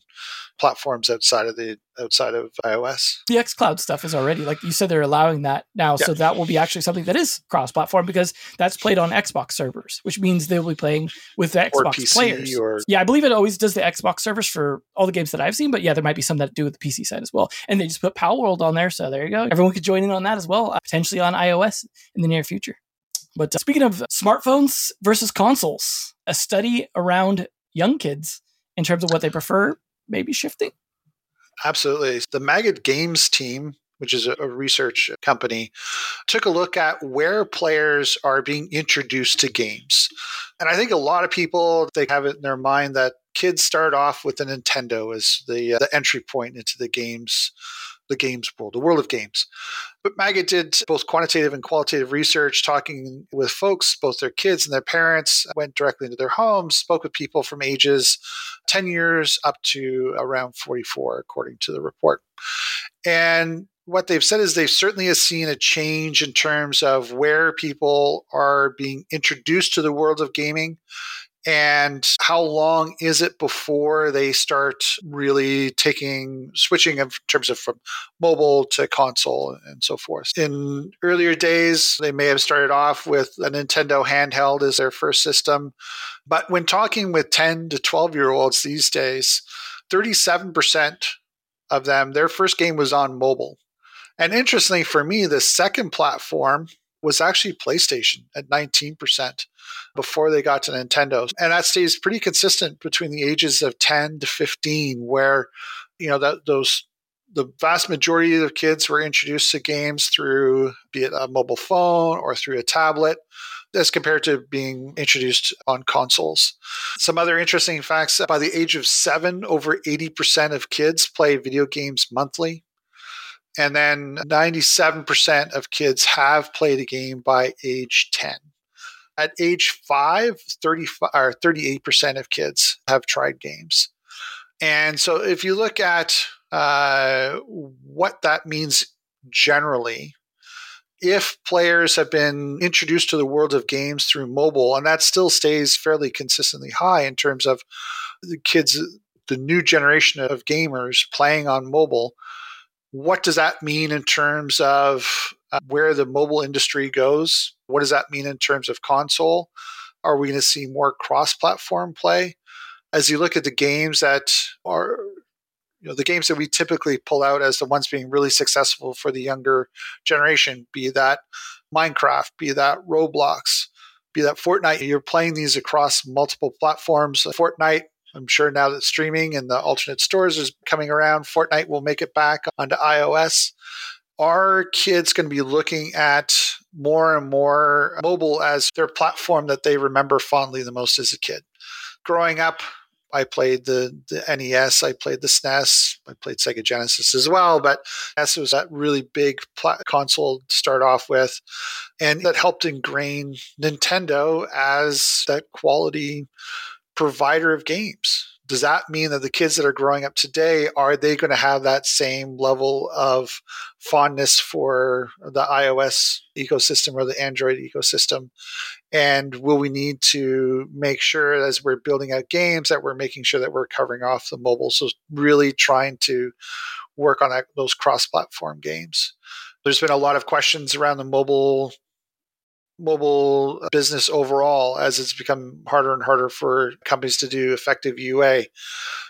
platforms outside of the outside of iOS. The xCloud stuff is already like you said they're allowing that now, yeah. so that will be actually something that is cross-platform because that's played on Xbox servers, which means they'll be playing with the Xbox players. Or- yeah, I believe it always does the Xbox servers for all the games that I've seen, but yeah, there might be some that do with the PC side as well. And they just put Palworld on there, so there you go. Everyone could join in on that as well, uh, potentially on iOS in the near future. But uh, speaking of smartphones versus consoles, a study around young kids in terms of what they prefer maybe shifting. Absolutely. The Magid Games team, which is a research company, took a look at where players are being introduced to games. And I think a lot of people they have it in their mind that kids start off with a Nintendo as the uh, the entry point into the games the games world, the world of games. But Magid did both quantitative and qualitative research, talking with folks, both their kids and their parents, went directly into their homes, spoke with people from ages 10 years up to around 44, according to the report. And what they've said is they've certainly seen a change in terms of where people are being introduced to the world of gaming and how long is it before they start really taking switching in terms of from mobile to console and so forth? In earlier days they may have started off with a nintendo handheld as their first system. But when talking with 10 to 12 year olds these days 37% of them their first game was on mobile. And interestingly for me the second platform was actually PlayStation at 19% before they got to Nintendo. And that stays pretty consistent between the ages of 10 to 15, where, you know, that those the vast majority of kids were introduced to games through be it a mobile phone or through a tablet as compared to being introduced on consoles. Some other interesting facts by the age of seven, over 80% of kids play video games monthly. And then 97% of kids have played a game by age 10. At age five, 35 or 38% of kids have tried games. And so if you look at uh, what that means generally, if players have been introduced to the world of games through mobile, and that still stays fairly consistently high in terms of the kids, the new generation of gamers playing on mobile, what does that mean in terms of uh, where the mobile industry goes. What does that mean in terms of console? Are we going to see more cross platform play? As you look at the games that are you know the games that we typically pull out as the ones being really successful for the younger generation be that minecraft be that roblox be that fortnite you're playing these across multiple platforms fortnite i'm sure now that streaming and the alternate stores is coming around fortnite will make it back onto ios are kids going to be looking at more and more mobile as their platform that they remember fondly the most as a kid growing up I played the, the NES, I played the SNES, I played Sega Genesis as well. But NES was that really big pl- console to start off with, and that helped ingrain Nintendo as that quality provider of games. Does that mean that the kids that are growing up today are they going to have that same level of fondness for the iOS ecosystem or the Android ecosystem and will we need to make sure as we're building out games that we're making sure that we're covering off the mobile? So really trying to work on those cross-platform games. There's been a lot of questions around the mobile mobile business overall as it's become harder and harder for companies to do effective UA.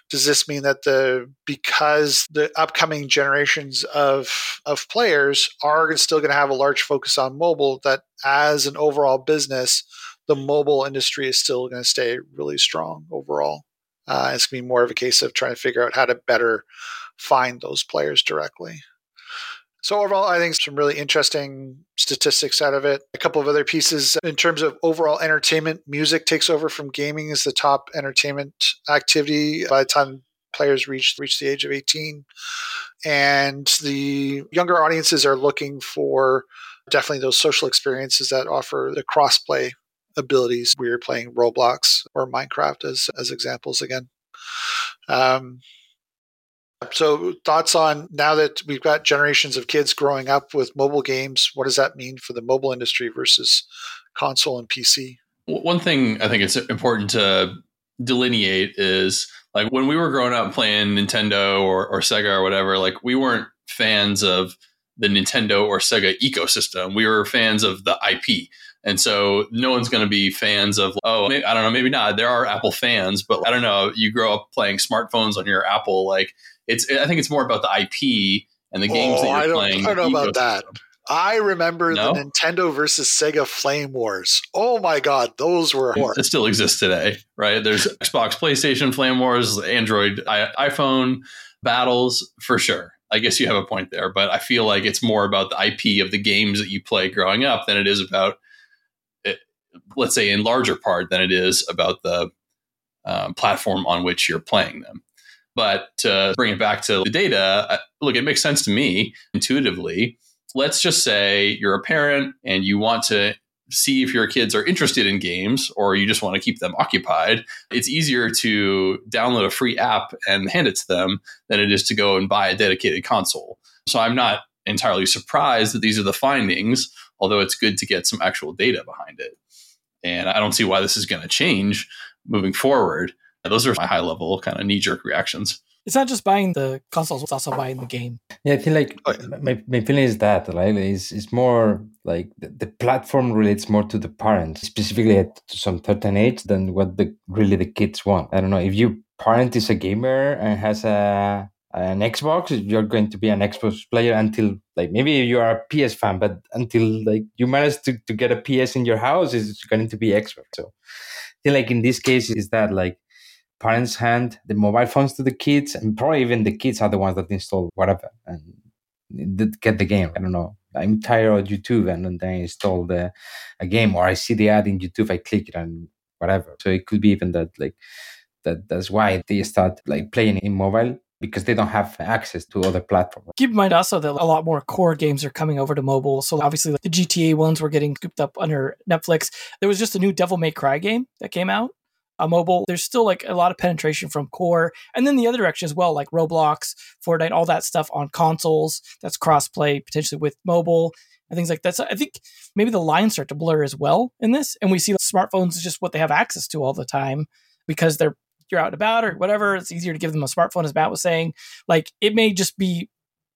Does this mean that the because the upcoming generations of of players are still going to have a large focus on mobile that as an overall business the mobile industry is still going to stay really strong overall. Uh, it's going to be more of a case of trying to figure out how to better find those players directly. So overall, I think some really interesting statistics out of it. A couple of other pieces in terms of overall entertainment. Music takes over from gaming as the top entertainment activity by the time players reach reach the age of 18. And the younger audiences are looking for definitely those social experiences that offer the crossplay abilities. We are playing Roblox or Minecraft as as examples again. Um, so, thoughts on now that we've got generations of kids growing up with mobile games, what does that mean for the mobile industry versus console and PC? One thing I think it's important to delineate is like when we were growing up playing Nintendo or, or Sega or whatever, like we weren't fans of the Nintendo or Sega ecosystem. We were fans of the IP. And so no one's going to be fans of, oh, maybe, I don't know, maybe not. There are Apple fans, but I don't know. You grow up playing smartphones on your Apple, like it's I think it's more about the IP and the games oh, that you're I playing. I don't know about that. I remember no? the Nintendo versus Sega Flame Wars. Oh my god, those were it, it still exists today, right? There's Xbox, PlayStation Flame Wars, Android, I, iPhone battles for sure. I guess you have a point there, but I feel like it's more about the IP of the games that you play growing up than it is about, it, let's say, in larger part than it is about the um, platform on which you're playing them. But to bring it back to the data, uh, look, it makes sense to me intuitively. Let's just say you're a parent and you want to see if your kids are interested in games or you just want to keep them occupied, it's easier to download a free app and hand it to them than it is to go and buy a dedicated console. So I'm not entirely surprised that these are the findings, although it's good to get some actual data behind it. And I don't see why this is going to change moving forward. Those are my high level kind of knee jerk reactions. It's not just buying the consoles; it's also buying the game. Yeah, I feel like oh, my, my feeling is that right is it's more like the, the, platform relates more to the parents, specifically at some certain age, than what the really the kids want. I don't know if your parent is a gamer and has a an Xbox, you're going to be an Xbox player until like maybe you are a PS fan, but until like you manage to, to get a PS in your house, it's going to be Xbox. So I feel like in this case is that like parents hand the mobile phones to the kids, and probably even the kids are the ones that install whatever and get the game. I don't know. I'm tired of YouTube, and then I install the a game, or I see the ad in YouTube, I click it, and whatever. So it could be even that like that. That's why they start like playing in mobile because they don't have access to other platforms. Keep in mind also that a lot more core games are coming over to mobile. So obviously the GTA ones were getting scooped up under Netflix. There was just a new Devil May Cry game that came out a mobile. There's still like a lot of penetration from core, and then the other direction as well, like Roblox, Fortnite, all that stuff on consoles. That's crossplay potentially with mobile and things like that. So I think maybe the lines start to blur as well in this, and we see smartphones is just what they have access to all the time because they're you're out and about or whatever. It's easier to give them a smartphone, as Matt was saying. Like it may just be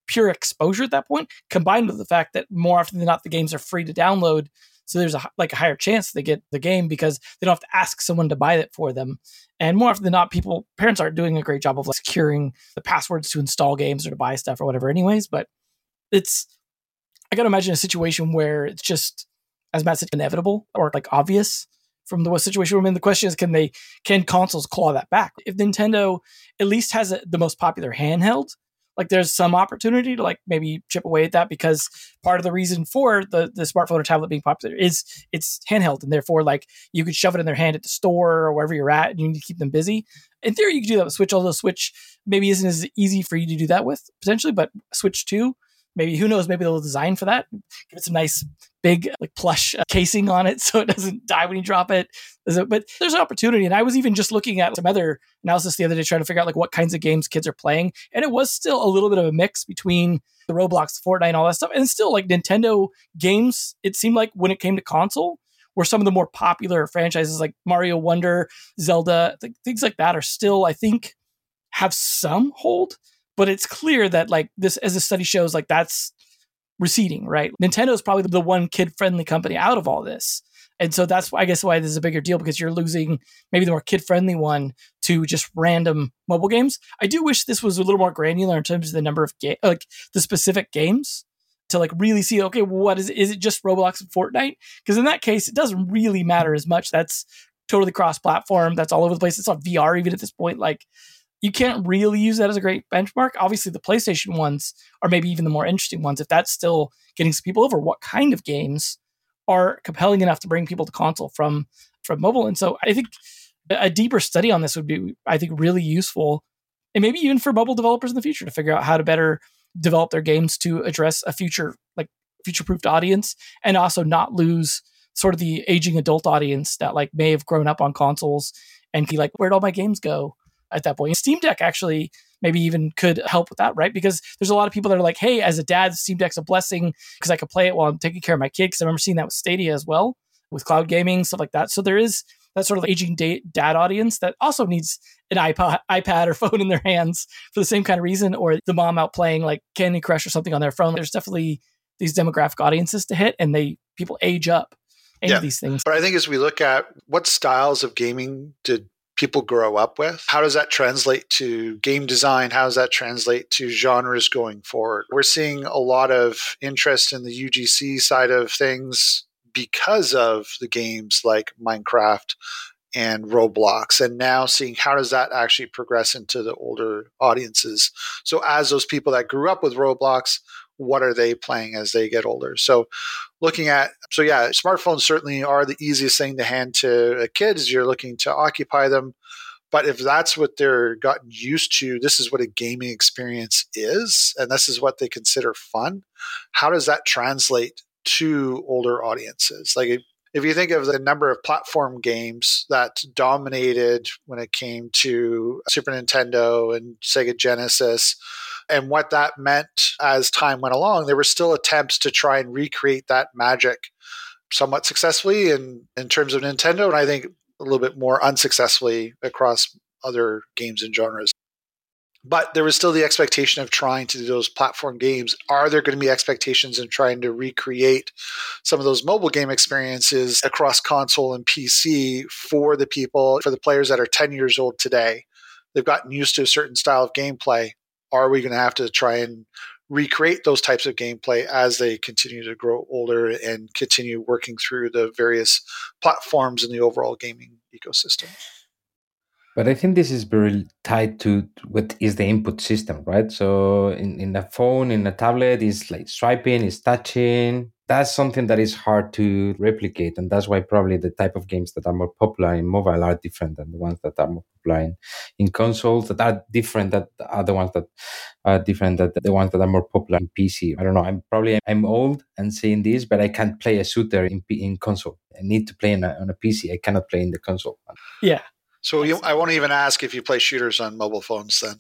pure exposure at that point, combined with the fact that more often than not the games are free to download. So there's a like a higher chance they get the game because they don't have to ask someone to buy it for them. And more often than not, people parents aren't doing a great job of like securing the passwords to install games or to buy stuff or whatever, anyways. But it's I gotta imagine a situation where it's just as Matt said, inevitable or like obvious from the situation we're in. The question is, can they can consoles claw that back? If Nintendo at least has a, the most popular handheld, like there's some opportunity to like maybe chip away at that because part of the reason for the the smartphone or tablet being popular is it's handheld and therefore like you could shove it in their hand at the store or wherever you're at and you need to keep them busy. In theory, you could do that with Switch, although Switch maybe isn't as easy for you to do that with potentially, but Switch 2 maybe who knows maybe they'll design for that. Give it some nice big like plush uh, casing on it so it doesn't die when you drop it. But there's an opportunity and i was even just looking at some other analysis the other day trying to figure out like what kinds of games kids are playing and it was still a little bit of a mix between the roblox fortnite all that stuff and still like nintendo games it seemed like when it came to console were some of the more popular franchises like mario wonder zelda th- things like that are still i think have some hold but it's clear that like this as the study shows like that's receding right? Nintendo is probably the one kid friendly company out of all this. And so that's i guess why this is a bigger deal because you're losing maybe the more kid friendly one to just random mobile games. I do wish this was a little more granular in terms of the number of ga- like the specific games to like really see okay what is it is it just roblox and fortnite? Because in that case it doesn't really matter as much. That's totally cross platform that's all over the place. It's on vr even at this point. Like you can't really use that as a great benchmark. Obviously, the PlayStation ones are maybe even the more interesting ones. If that's still getting some people over, what kind of games are compelling enough to bring people to console from from mobile? And so, I think a deeper study on this would be, I think, really useful, and maybe even for mobile developers in the future to figure out how to better develop their games to address a future like future proofed audience, and also not lose sort of the aging adult audience that like may have grown up on consoles and be like, where'd all my games go? At that point. Steam Deck actually maybe even could help with that, right? Because there's a lot of people that are like, hey, as a dad, Steam Deck's a blessing because I could play it while I'm taking care of my kid. Because I remember seeing that with Stadia as well, with cloud gaming, stuff like that. So there is that sort of aging dad audience that also needs an iPod, iPad or phone in their hands for the same kind of reason, or the mom out playing like Candy Crush or something on their phone. There's definitely these demographic audiences to hit, and they people age up into yeah. these things. But I think as we look at what styles of gaming did people grow up with. How does that translate to game design? How does that translate to genres going forward? We're seeing a lot of interest in the UGC side of things because of the games like Minecraft and Roblox, and now seeing how does that actually progress into the older audiences. So, as those people that grew up with Roblox, what are they playing as they get older? So, looking at so yeah smartphones certainly are the easiest thing to hand to uh, kids. You're looking to occupy them. But if that's what they're gotten used to this is what a gaming experience is and this is what they consider fun. How does that translate to older audiences? Like if you think of the number of platform games that dominated when it came to super nintendo and sega genesis and what that meant as time went along, there were still attempts to try and recreate that magic somewhat successfully in, in terms of Nintendo, and I think a little bit more unsuccessfully across other games and genres. But there was still the expectation of trying to do those platform games. Are there going to be expectations in trying to recreate some of those mobile game experiences across console and PC for the people, for the players that are 10 years old today? They've gotten used to a certain style of gameplay are we going to have to try and recreate those types of gameplay as they continue to grow older and continue working through the various platforms in the overall gaming ecosystem? But I think this is very tied to what is the input system, right? So in, in a phone, in a tablet, is like swiping, is touching, that's something that is hard to replicate and that's why probably the type of games that are more popular in mobile are different than the ones that are more popular in, in consoles that are different that are the ones that are different that the ones that are more popular in pc i don't know i'm probably i'm old and saying this but i can't play a shooter in, in console. I need to play on a, on a pc i cannot play in the console. Yeah. So you, i won't even ask if you play shooters on mobile phones then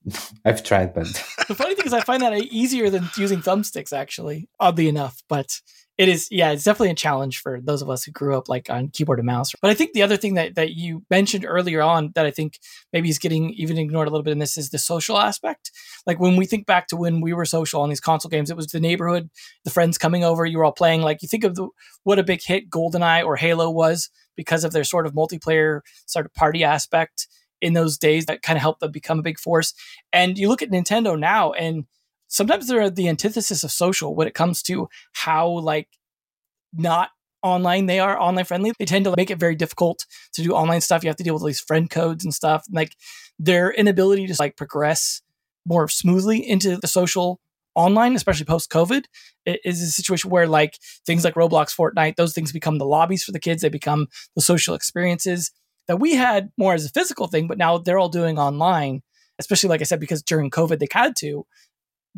I've tried, but the funny thing is, I find that easier than using thumbsticks. Actually, oddly enough, but it is yeah it's definitely a challenge for those of us who grew up like on keyboard and mouse. But i think the other thing that, that you mentioned earlier on that i think maybe is getting even ignored a little bit in this is the social aspect. Like when we think back to when we were social on these console games it was the neighborhood the friends coming over you were all playing. Like you think of the, what a big hit goldeneye or halo was because of their sort of multiplayer sort of party aspect in those days that kind of helped them become a big force. And you look at nintendo now and sometimes they're the antithesis of social when it comes to how like not online they are online friendly. They tend to make it very difficult to do online stuff. You have to deal with all these friend codes and stuff. Like their inability to like progress more smoothly into the social online especially post covid is a situation where like things like roblox fortnite those things become the lobbies for the kids. They become the social experiences that we had more as a physical thing but now they're all doing online especially like i said because during covid they had to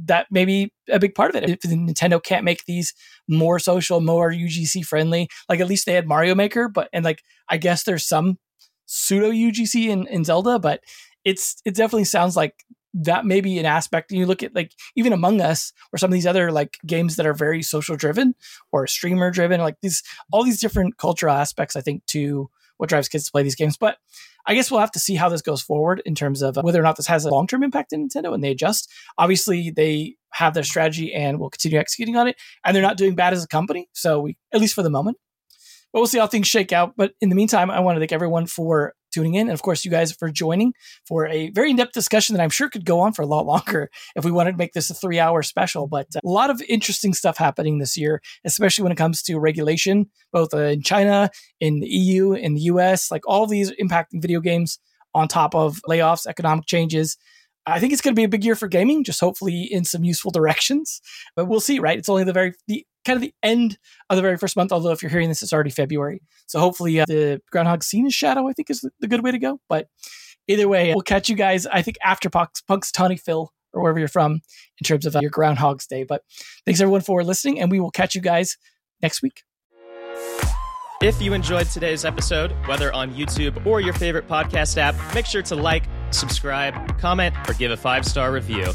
that may be a big part of it. If Nintendo can't make these more social, more UGC friendly, like at least they had Mario Maker, but and like I guess there's some pseudo UGC in, in Zelda, but it's it definitely sounds like that may be an aspect. And You look at like even Among Us or some of these other like games that are very social driven or streamer driven, like these all these different cultural aspects. I think to what drives kids to play these games, but I guess we'll have to see how this goes forward in terms of whether or not this has a long term impact in Nintendo and they adjust. Obviously, they have their strategy and will continue executing on it, and they're not doing bad as a company. So we, at least for the moment, but we'll see how things shake out. But in the meantime, I want to thank everyone for tuning in. And of course, you guys for joining for a very in depth discussion that I'm sure could go on for a lot longer if we wanted to make this a three hour special. But a lot of interesting stuff happening this year, especially when it comes to regulation, both in China, in the EU, in the US, like all these impacting video games on top of layoffs, economic changes. I think it's going to be a big year for gaming, just hopefully in some useful directions. But we'll see, right? It's only the very the kind of the end of the very first month. Although if you're hearing this, it's already February. So hopefully uh, the Groundhog scene is shadow. I think is the, the, good way to go. But either way, we'll catch you guys. I think after Punk's, Punxsutawney or wherever you're from in terms of uh, your Groundhog's Day. But thanks everyone for listening, and we will catch you guys next week. If you enjoyed today's episode, whether on YouTube or your favorite podcast app, make sure to like, subscribe, comment, or give a five star review.